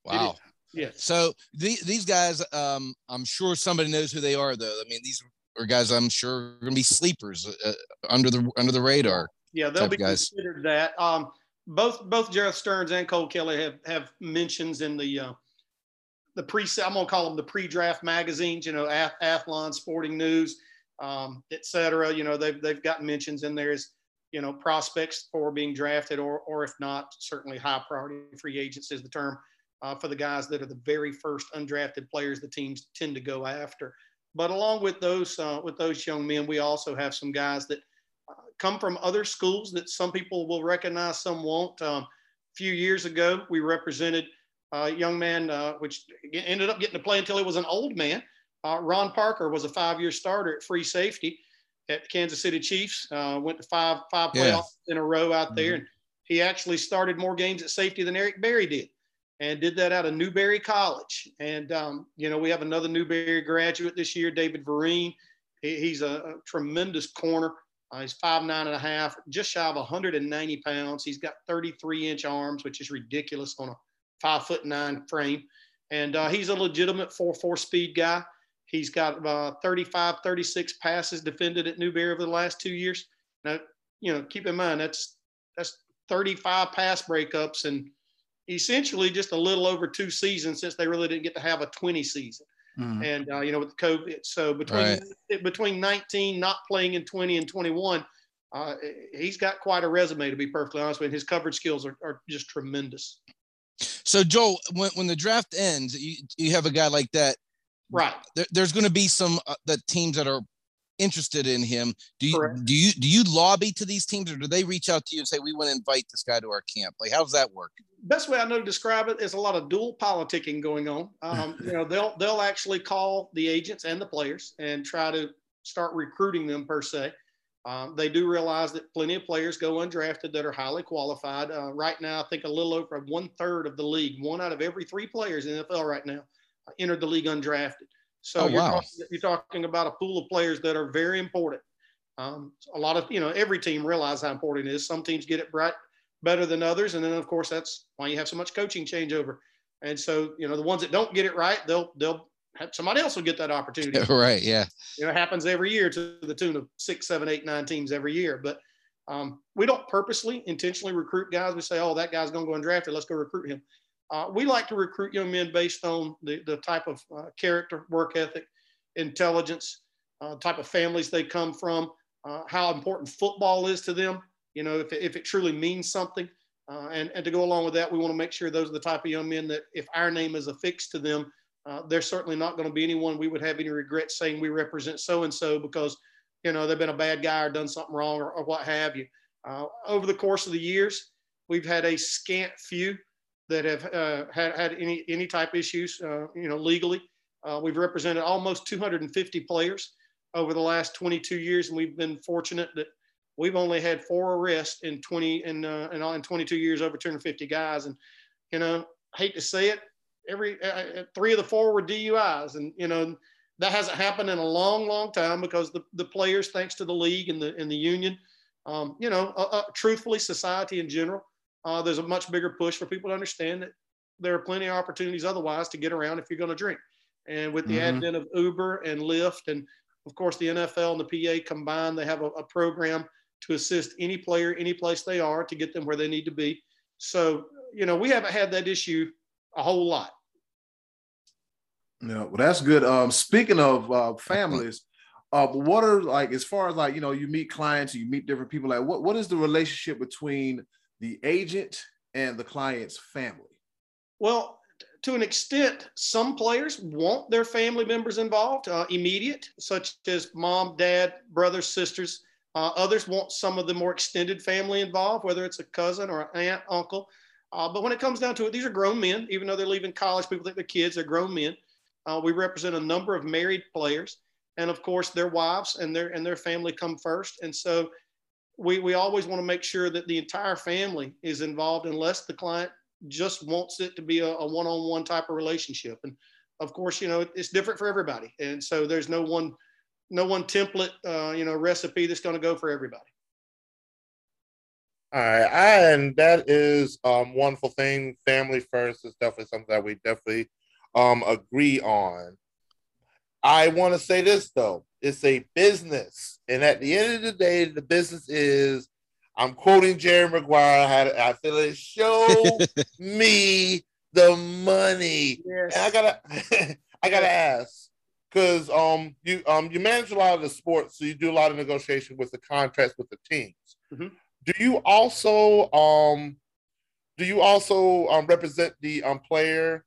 Wow. Yeah. So the, these guys, um, I'm sure somebody knows who they are, though. I mean, these are guys I'm sure are going to be sleepers uh, under the under the radar. Yeah, they'll be guys. considered that. Um, both both Jerreth Sterns and Cole Kelly have have mentions in the uh, the pre. I'm gonna call them the pre-draft magazines. You know, Athlon, Sporting News, um, etc. You know, they've they've got mentions in there as you know prospects for being drafted, or or if not, certainly high priority free agents is the term uh, for the guys that are the very first undrafted players the teams tend to go after. But along with those uh, with those young men, we also have some guys that come from other schools that some people will recognize, some won't. Um, a few years ago, we represented a young man, uh, which ended up getting to play until he was an old man. Uh, Ron Parker was a five-year starter at free safety at the Kansas City Chiefs. Uh, went to five five playoffs in a row out there, mm-hmm. and he actually started more games at safety than Eric Berry did, and did that out of Newberry College. And um, you know, we have another Newberry graduate this year, David Vereen. He, he's a, a tremendous corner. Uh, he's five nine and a half, just shy of 190 pounds. He's got 33 inch arms, which is ridiculous on a five foot nine frame. And uh, he's a legitimate four four speed guy. He's got uh, 35, 36 passes defended at Newberry over the last two years. Now, you know, keep in mind that's that's 35 pass breakups and essentially just a little over two seasons since they really didn't get to have a 20 season. Mm-hmm. And uh, you know, with COVID, so between right. between 19 not playing in 20 and 21, uh, he's got quite a resume to be perfectly honest with. You. His coverage skills are, are just tremendous. So, Joel, when, when the draft ends, you, you have a guy like that. Right. There, there's going to be some uh, the teams that are interested in him. Do you Correct. do you do you lobby to these teams, or do they reach out to you and say we want to invite this guy to our camp? Like, how does that work? Best way I know to describe it is a lot of dual politicking going on. *laughs* Um, you know, they'll they'll actually call the agents and the players and try to start recruiting them per se. Um, they do realize that plenty of players go undrafted that are highly qualified. Uh, right now, I think a little over one third of the league, one out of every three players in the NFL right now, uh, entered the league undrafted. So oh, you're, wow. talking, you're talking about a pool of players that are very important. Um, a lot of, you know, every team realize how important it is. Some teams get it right better than others. And then of course, that's why you have so much coaching changeover. And so, you know, the ones that don't get it right, they'll, they'll have somebody else will get that opportunity. *laughs* right. Yeah. You know, it happens every year to the tune of six, seven, eight, nine teams every year. But um, we don't purposely, intentionally recruit guys. We say, oh, that guy's going to go undrafted. Let's go recruit him. Uh, we like to recruit young men based on the, the type of uh, character, work ethic, intelligence, uh, type of families they come from, uh, how important football is to them. You know, if, if it truly means something. Uh, and, and to go along with that, we want to make sure those are the type of young men that if our name is affixed to them, uh, there's certainly not going to be anyone we would have any regret saying we represent so and so because, you know, they've been a bad guy or done something wrong or, or what have you. over the course of the years, we've had a scant few that have uh, had, had any, any type issues, uh, you know, legally. Uh, we've represented almost 250 players over the last 22 years, and we've been fortunate that we've only had four arrests in 20 in, uh, in, in 22 years, over 250 guys. And, you know, hate to say it, every uh, uh, three of the four were DUIs, and you know that hasn't happened in a long, long time because the, the players, thanks to the league and the and the union, um, you know, truthfully, society in general uh, there's a much bigger push for people to understand that there are plenty of opportunities otherwise to get around if you're going to drink. And with the mm-hmm. advent of Uber and Lyft, and of course the NFL and the PA combined, they have a, a program to assist any player, any place they are, to get them where they need to be. So, you know, we haven't had that issue a whole lot. Yeah, well, that's good. Um, speaking of uh, families, uh, what are like as far as like you know, you meet clients, you meet different people. Like, what what is the relationship between the agent and the client's family? Well, to an extent, some players want their family members involved, uh, immediate, such as mom, dad, brothers, sisters. Uh, others want some of the more extended family involved, whether it's a cousin or an aunt, uncle. Uh, but when it comes down to it, these are grown men. Even though they're leaving college, people think they're kids, they're grown men. Uh, we represent a number of married players, and of course, their wives and their and their family come first. And so we, we always want to make sure that the entire family is involved unless the client just wants it to be a, a one-on-one type of relationship. And of course, you know, it's different for everybody. And so there's no one, no one template, uh, you know, recipe that's going to go for everybody. All right, and that is um wonderful thing. Family first is definitely something that we definitely um agree on. I want to say this though, it's a business, and at the end of the day, the business is. I'm quoting Jerry Maguire. I had I feel it show *laughs* me the money. Yes. And I gotta *laughs* I gotta ask because um you um you manage a lot of the sports, so you do a lot of negotiation with the contracts with the teams. Mm-hmm. Do you also um do you also um, represent the um, player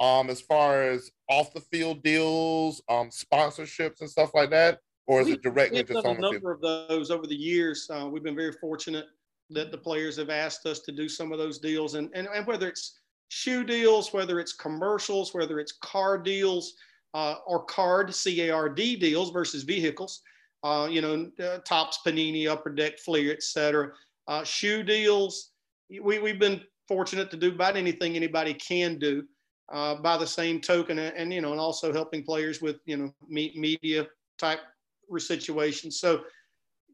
um, as far as off the field deals, um, sponsorships, and stuff like that, or is we, it directly just on the a number of those over the years. Uh, we've been very fortunate that the players have asked us to do some of those deals, and and, and whether it's shoe deals, whether it's commercials, whether it's car deals, uh, or card C A R D deals versus vehicles uh, you know, uh, Topps Panini, Upper Deck Fleer, et cetera. Uh, shoe deals. We, we've been fortunate to do about anything anybody can do uh, by the same token and, and, you know, and also helping players with, you know, me, media type situations. So,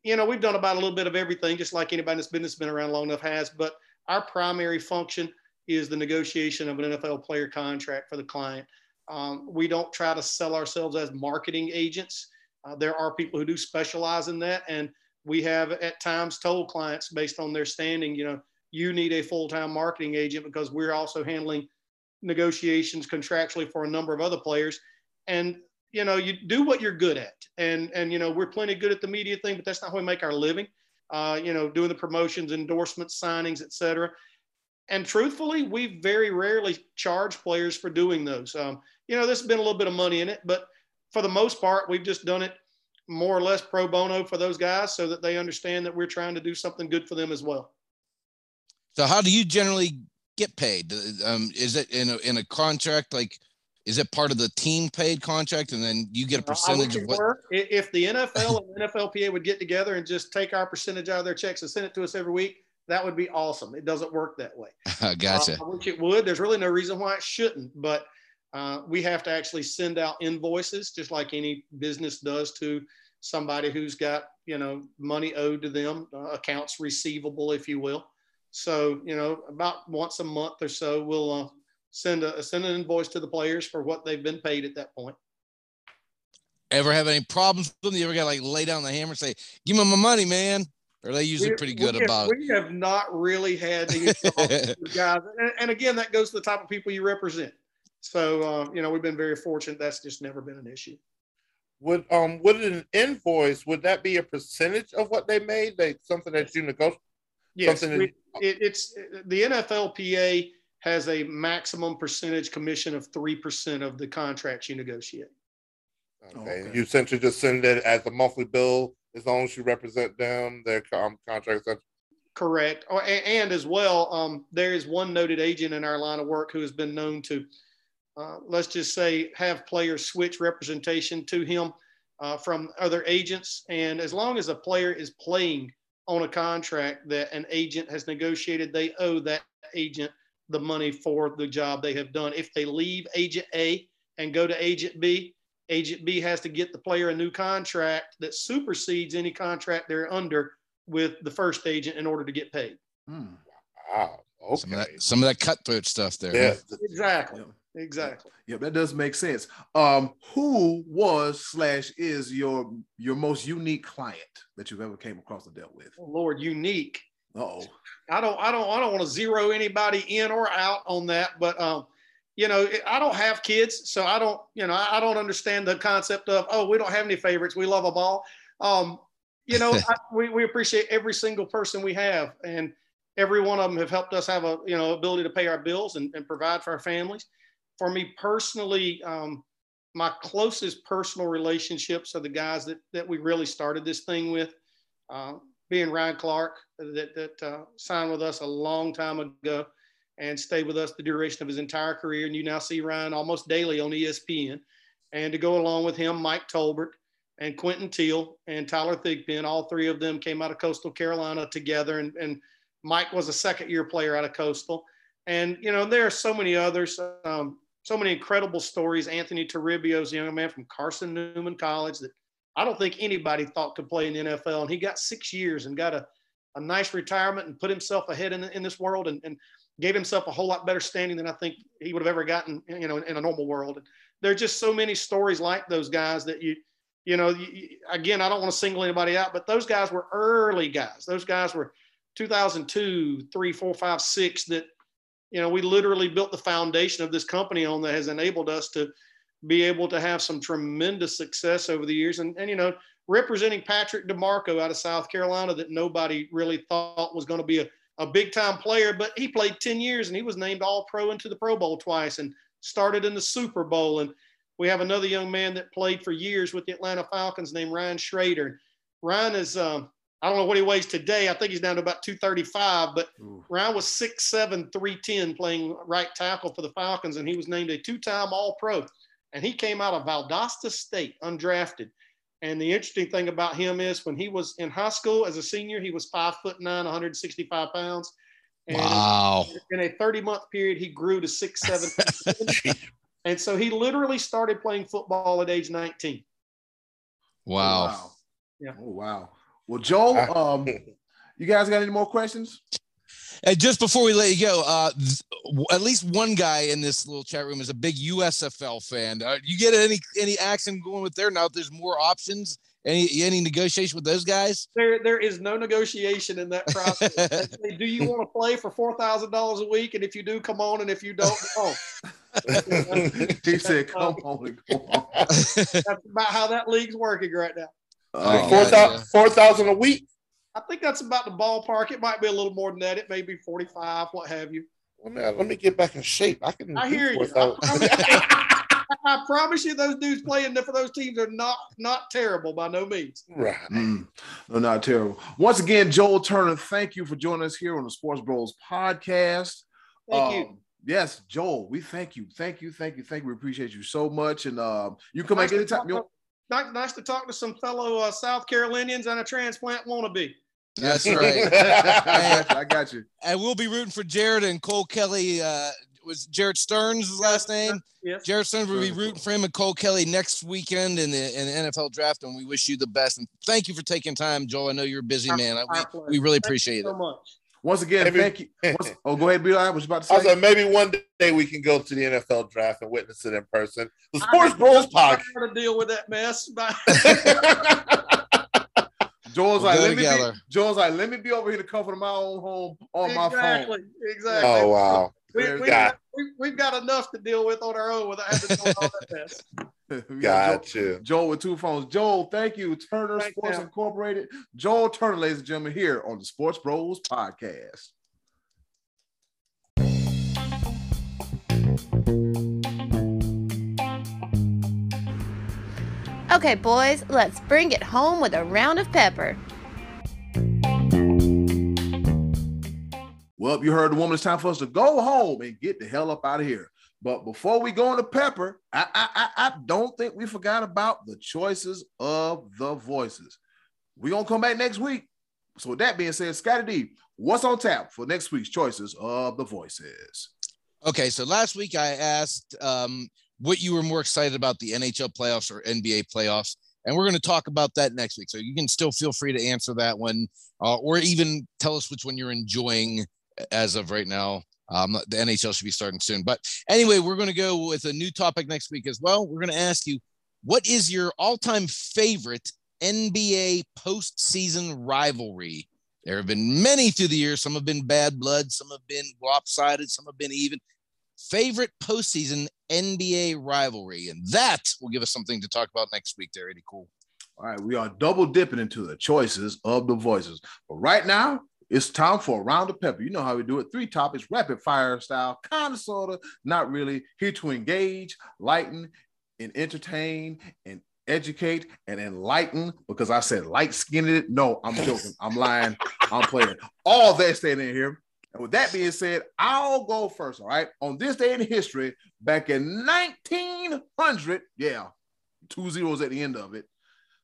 you know, we've done about a little bit of everything, just like anybody that's business been around long enough has, but our primary function is the negotiation of an NFL player contract for the client. Um, we don't try to sell ourselves as marketing agents. Uh, there are people who do specialize in that. And we have at times told clients based on their standing, you know, you need a full-time marketing agent because we're also handling negotiations contractually for a number of other players. And, you know, you do what you're good at. And, and, you know, we're plenty good at the media thing, but that's not how we make our living. Uh, you know, doing the promotions, endorsements, signings, et cetera. And truthfully, we very rarely charge players for doing those. Um, you know, there's been a little bit of money in it, but for the most part, we've just done it more or less pro bono for those guys so that they understand that we're trying to do something good for them as well. So how do you generally get paid? Um, is it in a, in a contract? Like, is it part of the team paid contract and then you get a percentage of what? Work. If the NFL and NFLPA would get together and just take our percentage out of their checks and send it to us every week, that would be awesome. It doesn't work that way. *laughs* gotcha. Uh, I wish it would. There's really no reason why it shouldn't, but uh, we have to actually send out invoices just like any business does to somebody who's got you know money owed to them uh, accounts receivable if you will so you know about once a month or so we'll uh, send a send an invoice to the players for what they've been paid at that point ever have any problems with them you ever got like lay down the hammer and say give me my money man are they usually we, pretty good we about it we have not really had *laughs* the guys and, and, again that goes to the type of people you represent so uh, you know we've been very fortunate that's just never been an issue would um would an invoice would that be a percentage of what they made? Like something that you negotiate? Yes, we, it, it's the NFLPA has a maximum percentage commission of three percent of the contracts you negotiate. Okay. okay. You essentially just send it as a monthly bill as long as you represent them, their um, contracts. Correct. Oh, and, and, as well, um, there is one noted agent in our line of work who has been known to uh, let's just say, have players switch representation to him uh, from other agents. And as long as a player is playing on a contract that an agent has negotiated, they owe that agent the money for the job they have done. If they leave agent A and go to agent B, agent B has to get the player a new contract that supersedes any contract they're under with the first agent in order to get paid. Hmm. Wow. Okay. Some of, that, some of that cutthroat stuff there. Yeah. Exactly. Yeah. Exactly. Yep, that does make sense. Um, who was slash is your your most unique client that you've ever came across or dealt with? Oh, Lord, unique. Oh, I don't, I don't, I don't want to zero anybody in or out on that, but um, you know, I don't have kids, so I don't, you know, I don't understand the concept of oh, we don't have any favorites, we love them all. Um, you know, *laughs* I, we we appreciate every single person we have, and every one of them have helped us have a you know ability to pay our bills and, and provide for our families for me personally, um, my closest personal relationships are the guys that, that we really started this thing with. Uh, being Ryan Clark, that, that uh, signed with us a long time ago and stayed with us the duration of his entire career. And you now see Ryan almost daily on ESPN. And to go along with him, Mike Tolbert and Quinton Teal and Tyler Thigpen, all three of them came out of Coastal Carolina together. And, and Mike was a second year player out of Coastal And, you know, there are so many others, um, so many incredible stories. Anthony Toribio is a young man from Carson Newman College that I don't think anybody thought could play in the NFL. And he got six years and got a, a nice retirement and put himself ahead in, in this world and, and gave himself a whole lot better standing than I think he would have ever gotten, you know, in, in a normal world. And there are just so many stories like those guys that you, you know, you, again, I don't want to single anybody out, but those guys were early guys. Those guys were 2002, three, four, five, six that, you know, we literally built the foundation of this company on that has enabled us to be able to have some tremendous success over the years. And, and you know, representing Patrick DiMarco out of South Carolina that nobody really thought was going to be a, a big time player, but he played 10 years and he was named all pro into the Pro Bowl twice and started in the Super Bowl. And we have another young man that played for years with the Atlanta Falcons named Ryan Schraeder. Ryan is, um, I don't know what he weighs today. I think he's down to about 235, but Ooh. Ryan was 6'7, 310 playing right tackle for the Falcons, and he was named a two time All Pro. And he came out of Valdosta State, undrafted. And the interesting thing about him is when he was in high school as a senior, he was five foot nine, 165 pounds. And wow. In a 30 month period, he grew to six, seven. *laughs* and so he literally started playing football at age 19. Wow. Oh, wow. Yeah. Oh, wow. Well, Joel, um, you guys got any more questions? And just before we let you go, uh, th- at least one guy in this little chat room is a big USFL fan. Uh, you get any any action going with there now? There's more options. Any any negotiation with those guys? There there is no negotiation in that process. *laughs* say, do you want to play for four thousand dollars a week? And if you do, come on. And if you don't, go. *laughs* he said, "Come on, come on." That's about how that league's working right now. Oh, 4,000 4, a week. I think that's about the ballpark. It might be a little more than that. It may be 45, what have you. Well, man, let me get back in shape. I can. I hear you. I promise, *laughs* I promise, you, those dudes playing for those teams are not not terrible by no means. Right. Mm, no, not terrible. Once again, Joel Turner, thank you for joining us here on the Sports Bros podcast. Thank um, you. Yes, Joel, we thank you. Thank you. Thank you. Thank you. We appreciate you so much. And um, you come nice back anytime. To, nice, nice to talk to some fellow uh, South Carolinians and a transplant wannabe. That's *laughs* right. I got you. And we'll be rooting for Jerreth and Cole Kelley. Uh, was Jerreth Sterns his last name? Yes. Jerreth Sterns will be rooting for him and Cole Kelley next weekend in the, in the NFL draft, and we wish you the best. And thank you for taking time, Joel. I know you're a busy man. we, we really appreciate it. So much. Once again, maybe, thank you. Once, oh, go ahead, Bill. I was about to say. I said maybe one day we can go to the NFL draft and witness it in person. The Sports Bros podcast. to deal with that mess. *laughs* *laughs* Joel's we'll like, let together. me be, Joel's like, let me be over here to comfort my own home on exactly, my phone. Exactly. Oh wow. We, we, got, we, have got enough to deal with on our own without having to do all that mess. *laughs* got Joel, you. Joel with two phones. Joel, thank you. Turner Thanks Sports now. Incorporated. Joel Turner, ladies and gentlemen, here on the Sports Bros podcast. Okay, boys, let's bring it home with a round of pepper. Well, you heard the woman. It's time for us to go home and get the hell up out of here. But before we go into pepper, I, I, I, don't think we forgot about the choices of the voices. We're going to come back next week. So, with that being said, Scotty D, what's on tap for next week's choices of the voices? Okay, so last week I asked um, what you were more excited about the NHL playoffs or NBA playoffs. And we're going to talk about that next week. So you can still feel free to answer that one uh, or even tell us which one you're enjoying as of right now. Um, the NHL should be starting soon. But anyway, we're going to go with a new topic next week as well. We're going to ask you what is your all time favorite NBA postseason rivalry? There have been many through the years. Some have been bad blood, some have been lopsided, some have been even favorite postseason NBA rivalry. And that will give us something to talk about next week there, Eddie Cool. All right, we are double dipping into the choices of the voices. But right now, it's time for a round of pepper. You know how we do it. Three topics, rapid fire style, kind of, sort of, not really. Here to engage, lighten, and entertain, and educate, and enlighten. Because I said light skinned. it. No, I'm joking. I'm lying. I'm playing. All that staying in here. And with that being said, I'll go first. All right. On this day in history, back in 1900, yeah, two zeros at the end of it,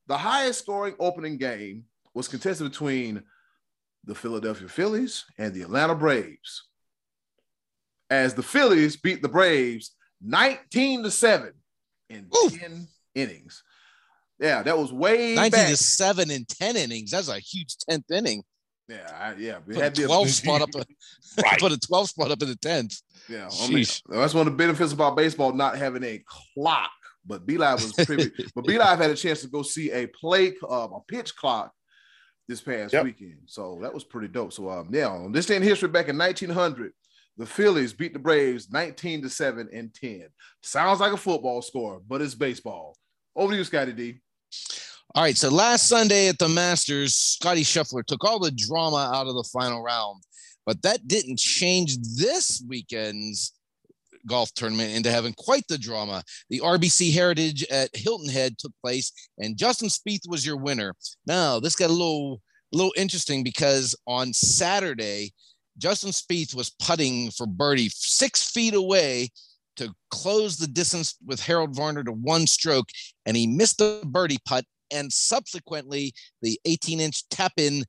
the highest scoring opening game was contested between the Philadelphia Phillies and the Atlanta Braves. as the Phillies beat the Braves 19 to 7 in Ooh. 10 innings. Yeah, that was way 19 back. to 7 in 10 innings. That's a huge 10th inning. Yeah, I, yeah. Put had a 12 spot up, *laughs* right. put a 12 spot up in the 10th. Yeah, I mean, that's one of the benefits about baseball not having a clock. But B Live was pretty, *laughs* but B Live had a chance to go see a play, uh, a pitch clock this past yep. weekend. So that was pretty dope. So um, yeah, on this day in history, back in 1900, the Phillies beat the Braves 19 to 7 and 10. Sounds like a football score, but it's baseball. Over to you, Scotty D. All right. So last Sunday at the Masters, Scottie Scheffler took all the drama out of the final round, but that didn't change this weekend's golf tournament into having quite the drama. The RBC Heritage at Hilton Head took place, and Justin Spieth was your winner. Now, this got a little, a little interesting because on Saturday, Justin Spieth was putting for birdie six feet away to close the distance with Harold Varner to one stroke, and he missed the birdie putt. And subsequently, the 18 inch tap in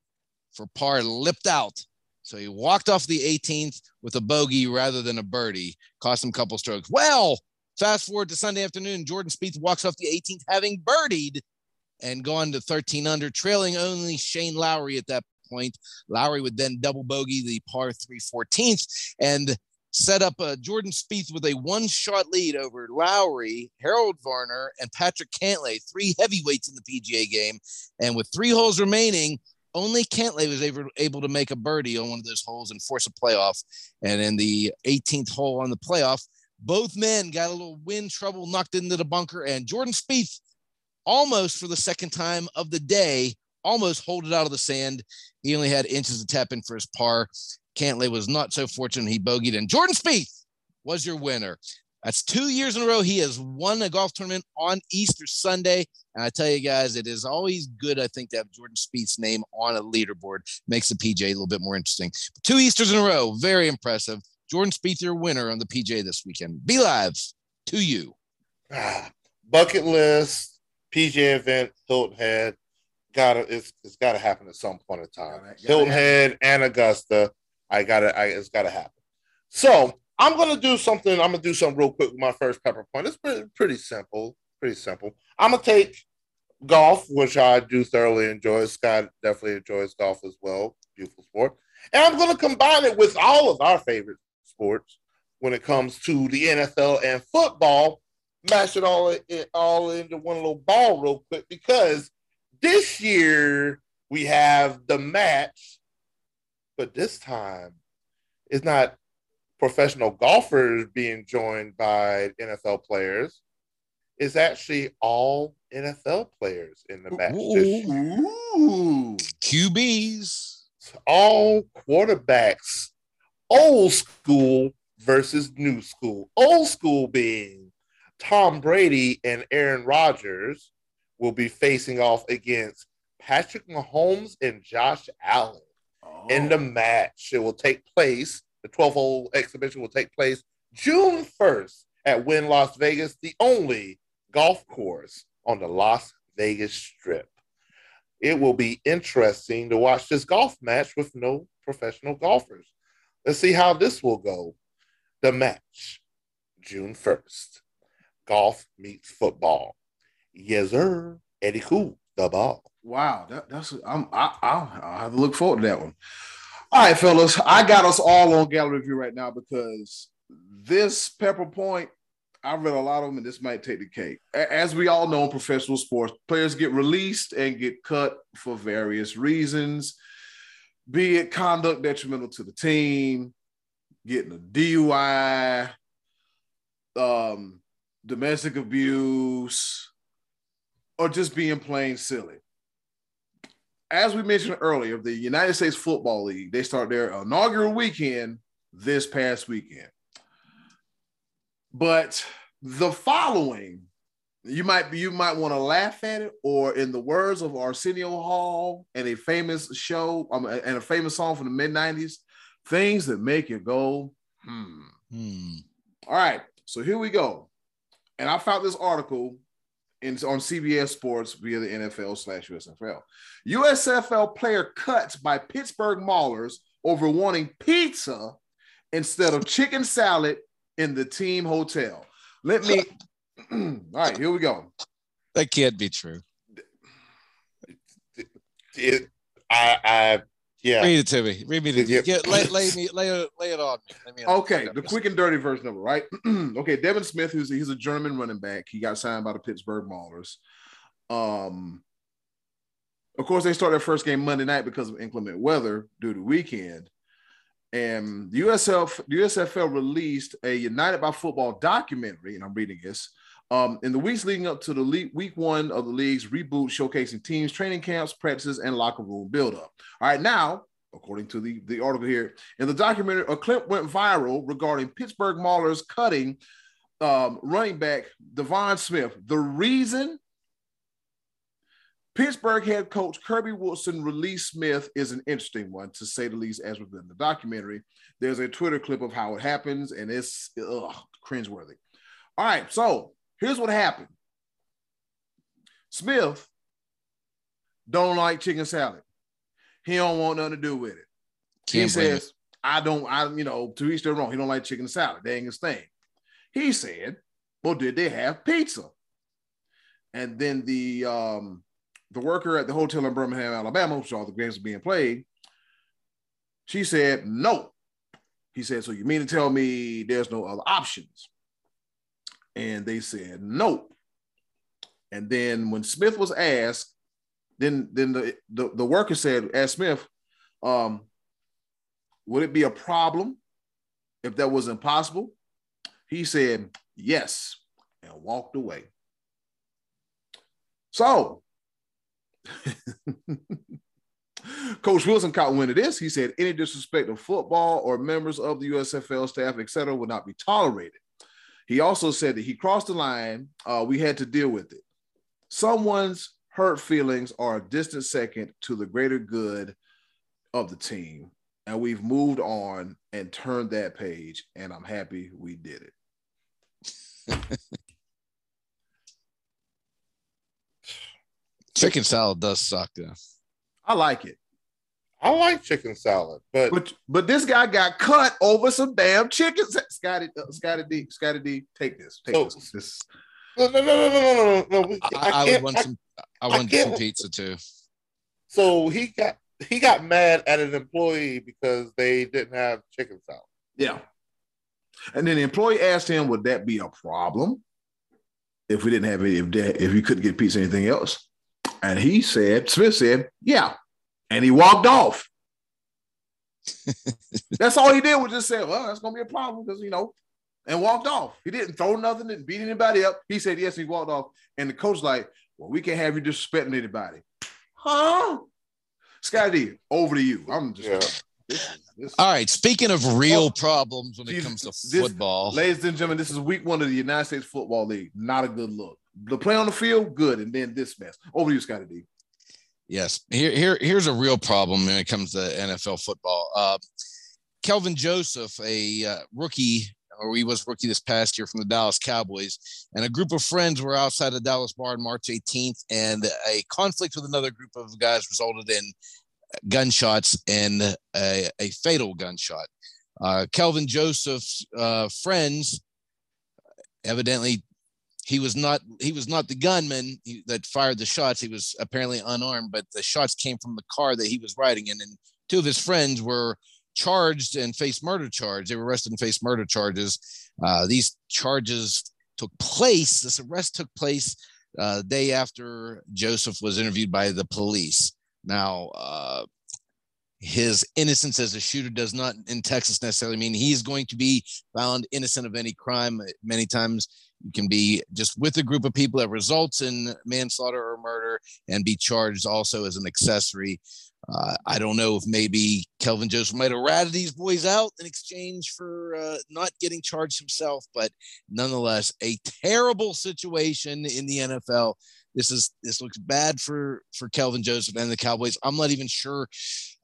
for par lipped out. So he walked off the 18th with a bogey rather than a birdie, cost him a couple strokes. Well, fast forward to Sunday afternoon, Jordan Spieth walks off the 18th having birdied and gone to 13 under, trailing only Shane Lowry at that point. Lowry would then double bogey the par 3 14th and set up uh, Jordan Spieth with a one shot lead over Lowry, Harold Varner, and Patrick Cantlay, three heavyweights in the PGA game. And with three holes remaining, only Cantlay was able, able to make a birdie on one of those holes and force a playoff. And in the 18th hole on the playoff, both men got a little wind trouble, knocked into the bunker, and Jordan Spieth almost for the second time of the day almost hold it out of the sand. He only had inches to tap in for his par. Cantlay was not so fortunate. He bogeyed, and Jordan Spieth was your winner. That's two years in a row he has won a golf tournament on Easter Sunday. And I tell you guys, it is always good, I think, to have Jordan Spieth's name on a leaderboard. Makes the PJ a little bit more interesting. Two Easters in a row, very impressive. Jordan Spieth, your winner on the PJ this weekend. Be live to you. Ah, bucket list, PJ event, Hilton Head gotta it's, it's gotta happen at some point in time. Gotta, gotta Hilton. Head and Augusta, I gotta I, it's gotta happen. So I'm gonna do something. I'm gonna do something real quick with my first pepper point. It's pretty, pretty simple, pretty simple. I'm gonna take golf, which I do thoroughly enjoy. Scott definitely enjoys golf as well. Beautiful sport. And I'm gonna combine it with all of our favorite sports when it comes to the NFL and football. Mash it all it all into one little ball real quick because this year we have the match, but this time it's not professional golfers being joined by NFL players. It's actually all NFL players in the match. Ooh, QBs. All quarterbacks. Old school versus new school. Old school being Tom Brady and Aaron Rodgers will be facing off against Patrick Mahomes and Josh Allen oh. in the oh. match. It will take place, the 12 hole exhibition will take place June 1st at Wynn Las Vegas, the only golf course on the Las Vegas Strip. It will be interesting to watch this golf match with no professional golfers. Let's see how this will go. The match, June 1st. Golf meets football. Yes, sir. Eddie Cool, the ball. Wow, that, that's I'm I, I'll, I'll have to look forward to that one. All right, fellas, I got us all on gallery view right now because this Pepper Point, I read a lot of them, and this might take the cake. As we all know in professional sports, players get released and get cut for various reasons, be it conduct detrimental to the team, getting a DUI, um, domestic abuse, or just being plain silly. As we mentioned earlier, the United States Football League, they start their inaugural weekend this past weekend. But the following, you might be you might want to laugh at it, or in the words of Arsenio Hall and a famous show um, and a famous song from the mid 90s, things that make you go, hmm. hmm. All right, so here we go. And I found this article in, on CBS Sports via the NFL slash USFL. USFL player cuts by Pittsburgh Maulers over wanting pizza instead of chicken salad in the team hotel. Let me. *laughs* *clears throat* all right, here we go. That can't be true. It, I, I, yeah. Read it to me. Read me the Yep. get, lay, lay me lay, it- lay it on me. Okay, the quick and dirty version of it, right? *clears throat* okay, Devin Smith, who's he's a German running back. He got signed by the Pittsburgh Maulers. Um, of course, they started their first game Monday night because of inclement weather due to weekend. And the USF, the USFL released a United by Football documentary, and I'm reading this. Um, in the weeks leading up to the week one of the league's reboot, showcasing teams, training camps, practices, and locker room buildup. All right, now, according to the, the article here, in the documentary, a clip went viral regarding Pittsburgh Maulers cutting um, running back Devon Smith. The reason Pittsburgh head coach Kirby Wilson released Smith is an interesting one, to say the least, as within the documentary. There's a Twitter clip of how it happens, and it's ugh, cringeworthy. All right, so here's what happened. Smith don't like chicken salad. He don't want nothing to do with it. he Can't blame says, I don't, I, you know, to each their own. He don't like chicken salad. That ain't his thing. He said, Well, did they have pizza? And then the um the worker at the hotel in Birmingham, Alabama, which all the games are being played, she said, No. He said, So you mean to tell me there's no other options? And they said, No. And then when Smith was asked, then then the the, the worker said, asked Smith, um, would it be a problem if that was impossible? He said, yes, and walked away. So, *laughs* Coach Wilson caught wind of this. He said, any disrespect of football or members of the USFL staff, etc., would not be tolerated. He also said that he crossed the line. Uh, we had to deal with it. Someone's hurt feelings are a distant second to the greater good of the team. And we've moved on and turned that page. And I'm happy we did it. *laughs* Chicken salad does suck though. I like it. I like chicken salad, but, But but this guy got cut over some damn chicken. sa- Scotty, uh, Scotty D, Scotty D, take this. Take So- this. this. no, no, no, no, no, no, no, no. we- I, I would want I- some. I I want some pizza too. So he got he got mad at an employee because they didn't have chicken salad. Yeah. And then the employee asked him, would that be a problem if we didn't have any, if, that, if we couldn't get pizza anything else? And he said, Smith said, yeah. And he walked off. *laughs* that's all he did was just say, well, that's going to be a problem because, you know, and walked off. He didn't throw nothing, didn't beat anybody up. He said, yes, he walked off. And the coach like, well, we can't have you disrespecting anybody. Huh? Scotty, over to you. I'm just, Yeah. this, this, All right. Speaking of real Oh, problems when it geez, comes to this- football, Ladies and gentlemen, this is week one of the United States Football League. Not a good look. The play on the field, good, and then this mess. Over to you, Scotty D. Yes. Here, here, here's a real problem when it comes to NFL football. Uh, Kelvin Joseph, a uh, rookie, or he was rookie this past year from the Dallas Cowboys, and a group of friends were outside the Dallas bar on March 18th, and a conflict with another group of guys resulted in gunshots and a, a fatal gunshot. Uh, Kelvin Joseph's uh, friends evidently he was not he was not the gunman that fired the shots. He was apparently unarmed but the shots came from the car that he was riding in and two of his friends were charged and faced murder charge. They were arrested and faced murder charges. Uh, these charges took place this arrest took place uh, day after joseph was interviewed by the police. Now uh, his innocence as a shooter does not in texas necessarily mean he's going to be found innocent of any crime. Many times you can be just with a group of people that results in manslaughter or murder and be charged also as an accessory. Uh, I don't know if maybe Kelvin Joseph might have ratted these boys out in exchange for uh, not getting charged himself, but nonetheless, a terrible situation in the NFL. This is this looks bad for for Kelvin Joseph and the Cowboys. I'm not even sure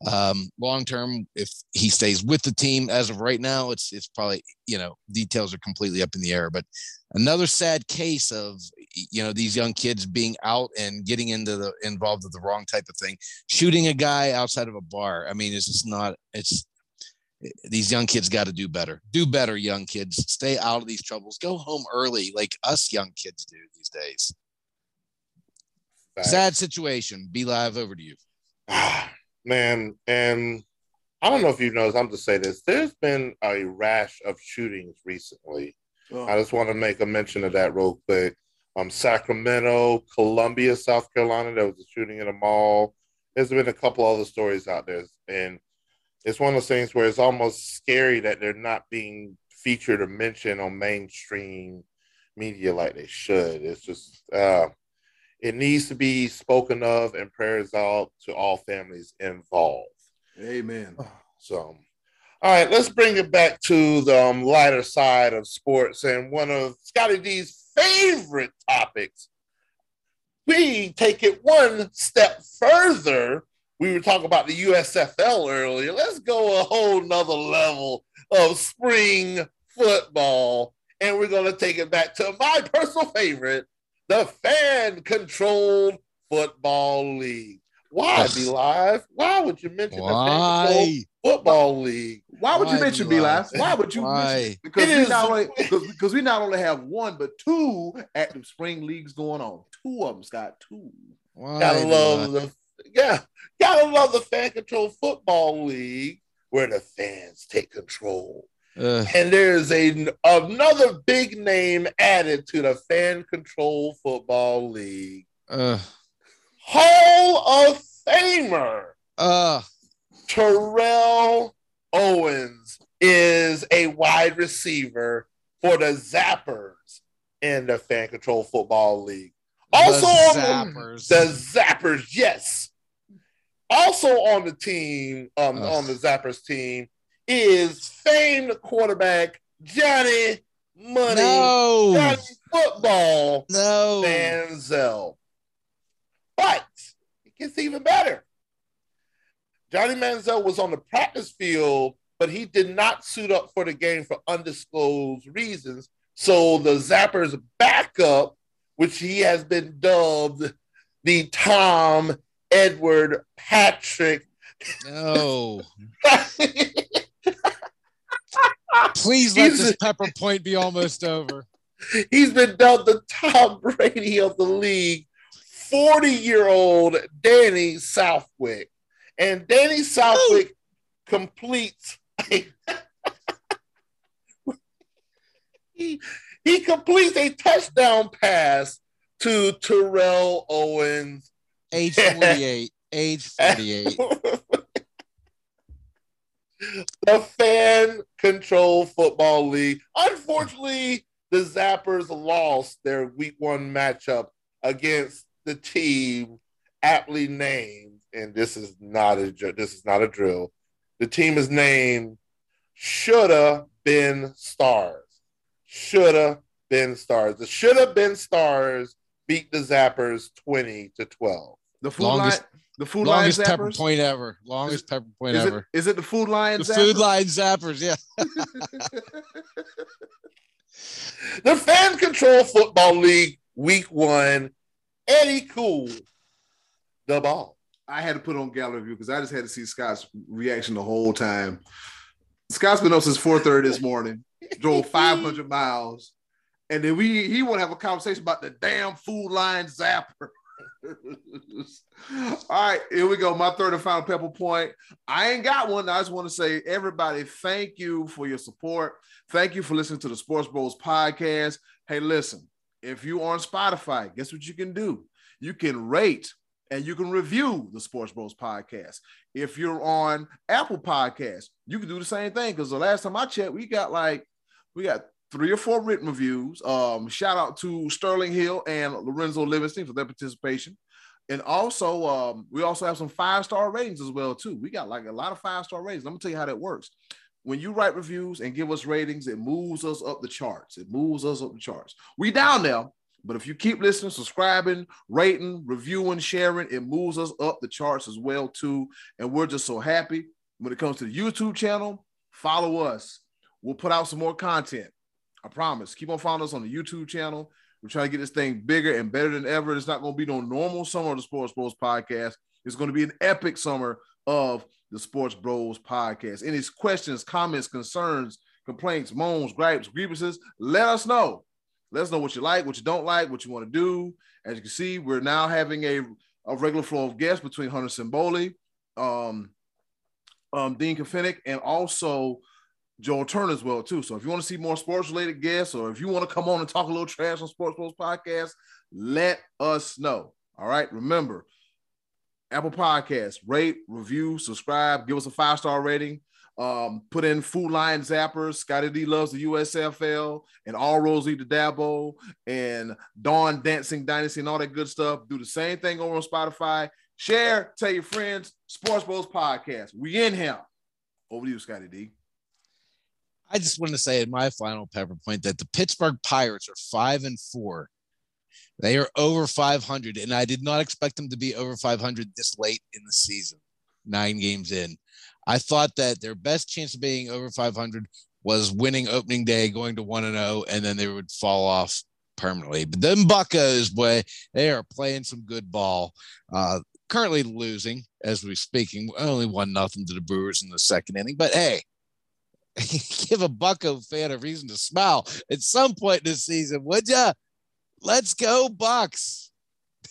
um, long term if he stays with the team. As of right now, it's it's probably you know details are completely up in the air, but another sad case of you know these young kids being out and getting into the involved with the wrong type of thing shooting a guy outside of a bar i mean it's just not it's these young kids got to do better. Do better, young kids. Stay out of these troubles. Go home early, like us young kids do these days. Sad situation. Be live over to you. Man, and I don't know if you noticed, I'm just say this. There's been a rash of shootings recently. Oh. I just want to make a mention of that real quick. Um, Sacramento, Columbia, South Carolina, there was a shooting in a mall. There's been a couple other stories out there, and it's one of those things where it's almost scary that they're not being featured or mentioned on mainstream media like they should. It's just uh, it needs to be spoken of and prayers out to all families involved. Amen. So, all right, let's bring it back to the um, lighter side of sports and one of Scotty D's favorite topics. We take it one step further. We were talking about the USFL earlier. Let's go a whole nother level of spring football. And we're going to take it back to my personal favorite, the fan controlled football league. Why be live? Why would you mention Why? the fan controlled football league? Why would Why you mention be live? Why would you? Why? Because we not only *laughs* because we not only have one but two active spring leagues going on. Two of them, Scott. Two. Why gotta love the yeah, gotta love the fan controlled football league where the fans take control. Uh, and there's a another big name added to the fan control football league. Uh, Hall of Famer uh, Terrell Owens is a wide receiver for the Zappers in the fan control football league. Also the Zappers. The, the Zappers, yes. Also on the team, um, on the Zappers team, is famed quarterback Johnny Money, no. Johnny Football, no. Manziel. But it gets even better. Johnny Manziel was on the practice field, but he did not suit up for the game for undisclosed reasons. So the Zappers backup, which he has been dubbed the Tom Edward Patrick. No. *laughs* Please let he's, this pepper point be almost over. He's been dubbed the Tom Brady of the league. 40 year old Danny Southwick. And Danny Southwick Ooh. completes. *laughs* he, he completes a touchdown pass to Terrell Owens. Age 48. Age 48. *laughs* the fan control football league. Unfortunately, the Zappers lost their week one matchup against the team aptly named, and this is not a this is not a drill. The team is named Shoulda Been Stars. Shoulda Been Stars. The Shoulda Been Stars beat the Zappers twenty to twelve. The food longest, line, the food longest line pepper point ever. Longest pepper point is ever. It, is it the Food Lion? The zappers? Food Lion zappers. Yeah. *laughs* the Fan Control Football League Week One. Eddie Cool, the ball. I had to put on gallery view because I just had to see Scott's reaction the whole time. Scott's been up since 4:30 this morning, drove 500 miles, and then we he want to have a conversation about the damn Food Lion zapper. *laughs* All right, here we go. My third and final pepper point. I ain't got one. I just want to say, everybody, thank you for your support. Thank you for listening to the Sports Bros podcast. Hey, listen, if you are on Spotify, guess what you can do? You can rate and you can review the Sports Bros podcast. If you're on Apple Podcasts, you can do the same thing. Because the last time I checked, we got like we got three or four written reviews. Um, shout out to Sterling Hill and Lorenzo Livingston for their participation. And also, um, we also have some five star ratings as well too. We got like a lot of five star ratings. I'm gonna tell you how that works. When you write reviews and give us ratings, it moves us up the charts. It moves us up the charts. We down there, but if you keep listening, subscribing, rating, reviewing, sharing, it moves us up the charts as well too. And we're just so happy. When it comes to the YouTube channel, follow us. We'll put out some more content. I promise. Keep on following us on the YouTube channel. We're trying to get this thing bigger and better than ever. It's not going to be no normal summer of the Sports Bros podcast. It's going to be an epic summer of the Sports Bros podcast. Any questions, comments, concerns, complaints, moans, gripes, grievances, let us know. Let us know what you like, what you don't like, what you want to do. As you can see, we're now having a, a regular flow of guests between Hunter Simboli, um, um, Dean Kafinick, and also Joel Turner as well too. So if you want to see more sports related guests, or if you want to come on and talk a little trash on Sports Bros podcast, let us know. All right. Remember, Apple Podcasts, rate, review, subscribe, give us a five star rating. Um, put in Food Lion Zappers, Scotty D loves the USFL, and All Rosie the Dabo, and Dawn Dancing Dynasty, and all that good stuff. Do the same thing over on Spotify. Share, tell your friends. Sports Bros Podcast. We in here. Over to you, Scotty D. I just want to say in my final pepper point that the Pittsburgh Pirates are five and four. They are over 500, and I did not expect them to be over 500 this late in the season, nine games in. I thought that their best chance of being over 500 was winning opening day, going to 1 and 0, and then they would fall off permanently. But them Buckos, boy, they are playing some good ball. Uh, currently losing as we're speaking, only one nothing to the Brewers in the second inning. But hey, *laughs* give a Bucko fan a reason to smile at some point this season, would ya? Let's go, Bucks.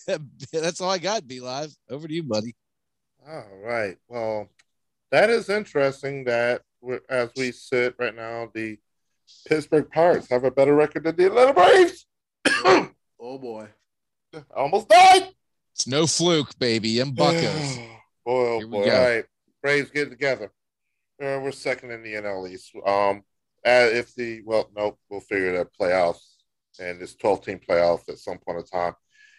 *laughs* That's all I got, B Live. Over to you, buddy. All right. Well, that is interesting that as we sit right now, the Pittsburgh Pirates have a better record than the Atlanta Braves. *coughs* oh boy. Almost died. It's no fluke, baby. And Buckos. *sighs* boy, oh boy. All right. Braves get together. Uh, we're second in the NL East. Um, uh, if the well, no, we'll figure that playoffs and this 12 team playoff at some point in time.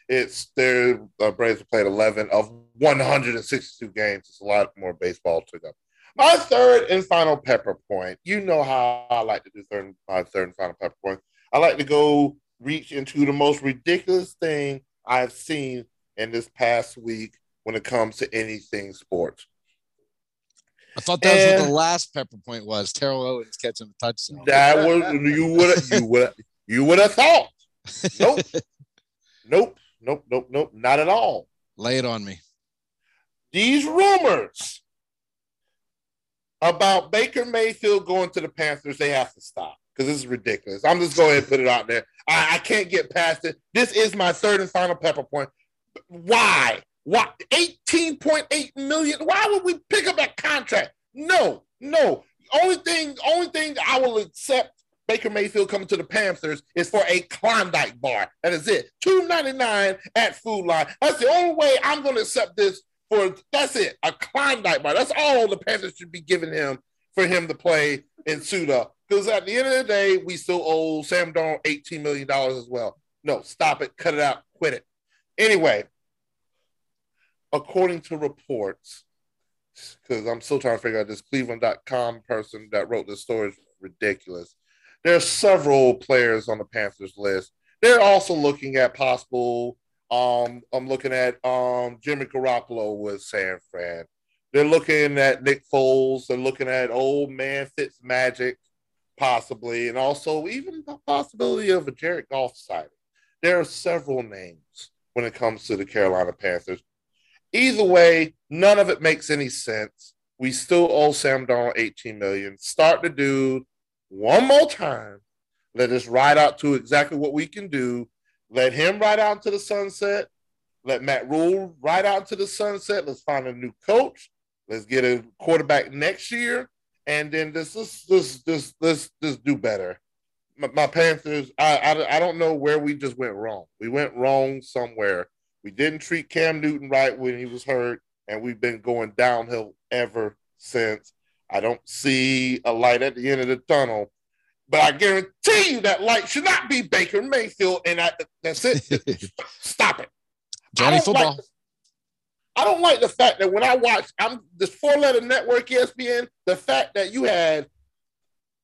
It's their uh, Braves have played 11 of 162 games. It's a lot more baseball to them. My third and final pepper point. You know how I like to do third, my third and final pepper point. I like to go reach into the most ridiculous thing I've seen in this past week when it comes to anything sports. I thought that and was what the eh. last pepper point was. Terrell Owens catching the touchdown. That was you would you would you would have thought. Nope. *laughs* nope. Nope. Nope. Nope. Not at all. Lay it on me. These rumors about Baker Mayfield going to the Panthers, they have to stop because this is ridiculous. I'm just going to put it out there. I, I can't get past it. This is my third and final pepper point. Why? Why 18.8 million? Why would we pick up that contract? No, no. Only thing, only thing I will accept Baker Mayfield coming to the Panthers is for a Klondike bar. That is it. Two ninety nine at Food Lion. That's the only way I'm going to accept this for. That's it. A Klondike bar. That's all the Panthers should be giving him for him to play in suit up. Because at the end of the day, we still owe Sam Darnold eighteen million dollars as well. No, stop it. Cut it out. Quit it. Anyway, according to reports, because I'm still trying to figure out this Cleveland.com person that wrote this story is ridiculous. There are several players on the Panthers list. They're also looking at possible. Um, I'm looking at um, Jimmy Garoppolo with San Fran. They're looking at Nick Foles. They're looking at old man Fitz Magic, possibly, and also even the possibility of a Jared Goff signing. There are several names when it comes to the Carolina Panthers. Either way, none of it makes any sense. We still owe Sam Darnold 18 million. Start the dude one more time. Let us ride out to exactly what we can do. Let him ride out to the sunset. Let Matt Rhule ride out to the sunset. Let's find a new coach. Let's get a quarterback next year, and then this this this this this this do better. My, my Panthers, I, I I don't know where we just went wrong. We went wrong somewhere. We didn't treat Cam Newton right when he was hurt, and we've been going downhill ever since. I don't see a light at the end of the tunnel, but I guarantee you that light should not be Baker Mayfield. And I, that's it. *laughs* Stop it. Johnny football. Like, I don't like the fact that when I watch, I'm this four letter network ESPN, the fact that you had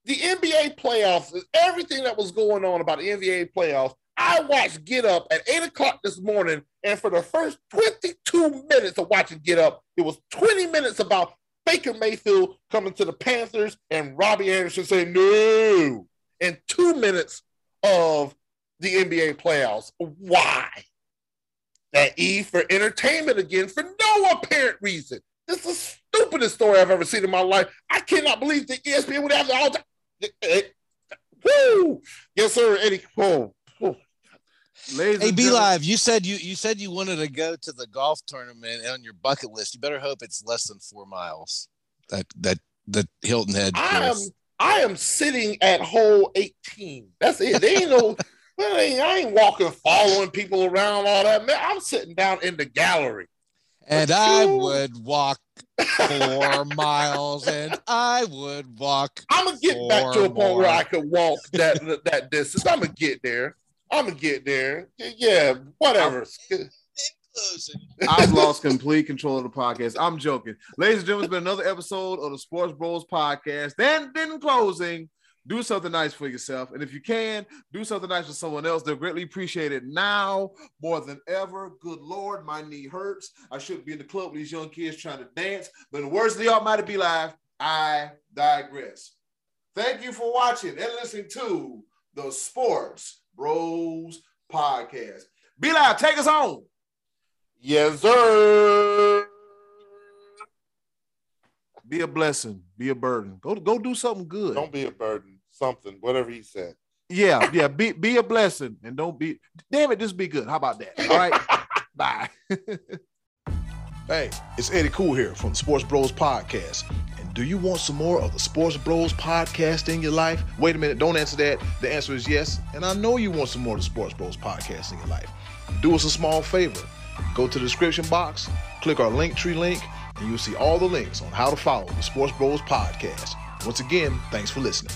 the NBA playoffs, everything that was going on about the NBA playoffs. I watched Get Up at eight o'clock this morning, and for the first 22 minutes of watching Get Up, it was 20 minutes about Baker Mayfield coming to the Panthers and Robbie Anderson saying no in two minutes of the NBA playoffs. Why? That E for entertainment again for no apparent reason. this is the stupidest story I've ever seen in my life. I cannot believe the ESPN would have the all time. Eh, eh, woo! Yes, sir, Eddie. Ladies hey, B Live, you said you you said you wanted to go to the golf tournament on your bucket list. You better hope it's less than four miles. That that the Hilton Head. I am I am sitting at hole 18. That's it. They ain't no *laughs* I ain't, I ain't walking, following people around, all that. Man, I'm sitting down in the gallery. And I would walk four *laughs* miles, and I would walk. I'm gonna get back to a point where I could walk that that distance. I'm gonna get there. I'm gonna get there. Yeah, whatever. I've lost complete control of the podcast. I'm joking. Ladies and gentlemen, it's been another episode of the Sports Bros podcast. Then, then closing, do something nice for yourself. And if you can, do something nice for someone else. They'll greatly appreciate it now more than ever. Good Lord, my knee hurts. I shouldn't be in the club with these young kids trying to dance. But in the words of the Almighty B Live, I digress. Thank you for watching and listening to the Sports Bros podcast. Be loud, take us home. Yes, sir. Be a blessing. Be a burden. Go go do something good. Don't be a burden. Something, whatever he said. Yeah, yeah. Be be a blessing and don't be. Damn it, just be good. How about that? All right. *laughs* Bye. *laughs* hey, it's Eddie Cool here from the Sports Bros Podcast. Do you want some more of the Sports Bros Podcast in your life? Wait a minute. Don't answer that. The answer is yes. And I know you want some more of the Sports Bros Podcast in your life. Do us a small favor. Go to the description box, click our Linktree link and you'll see all the links on how to follow the Sports Bros podcast. Once again, thanks for listening.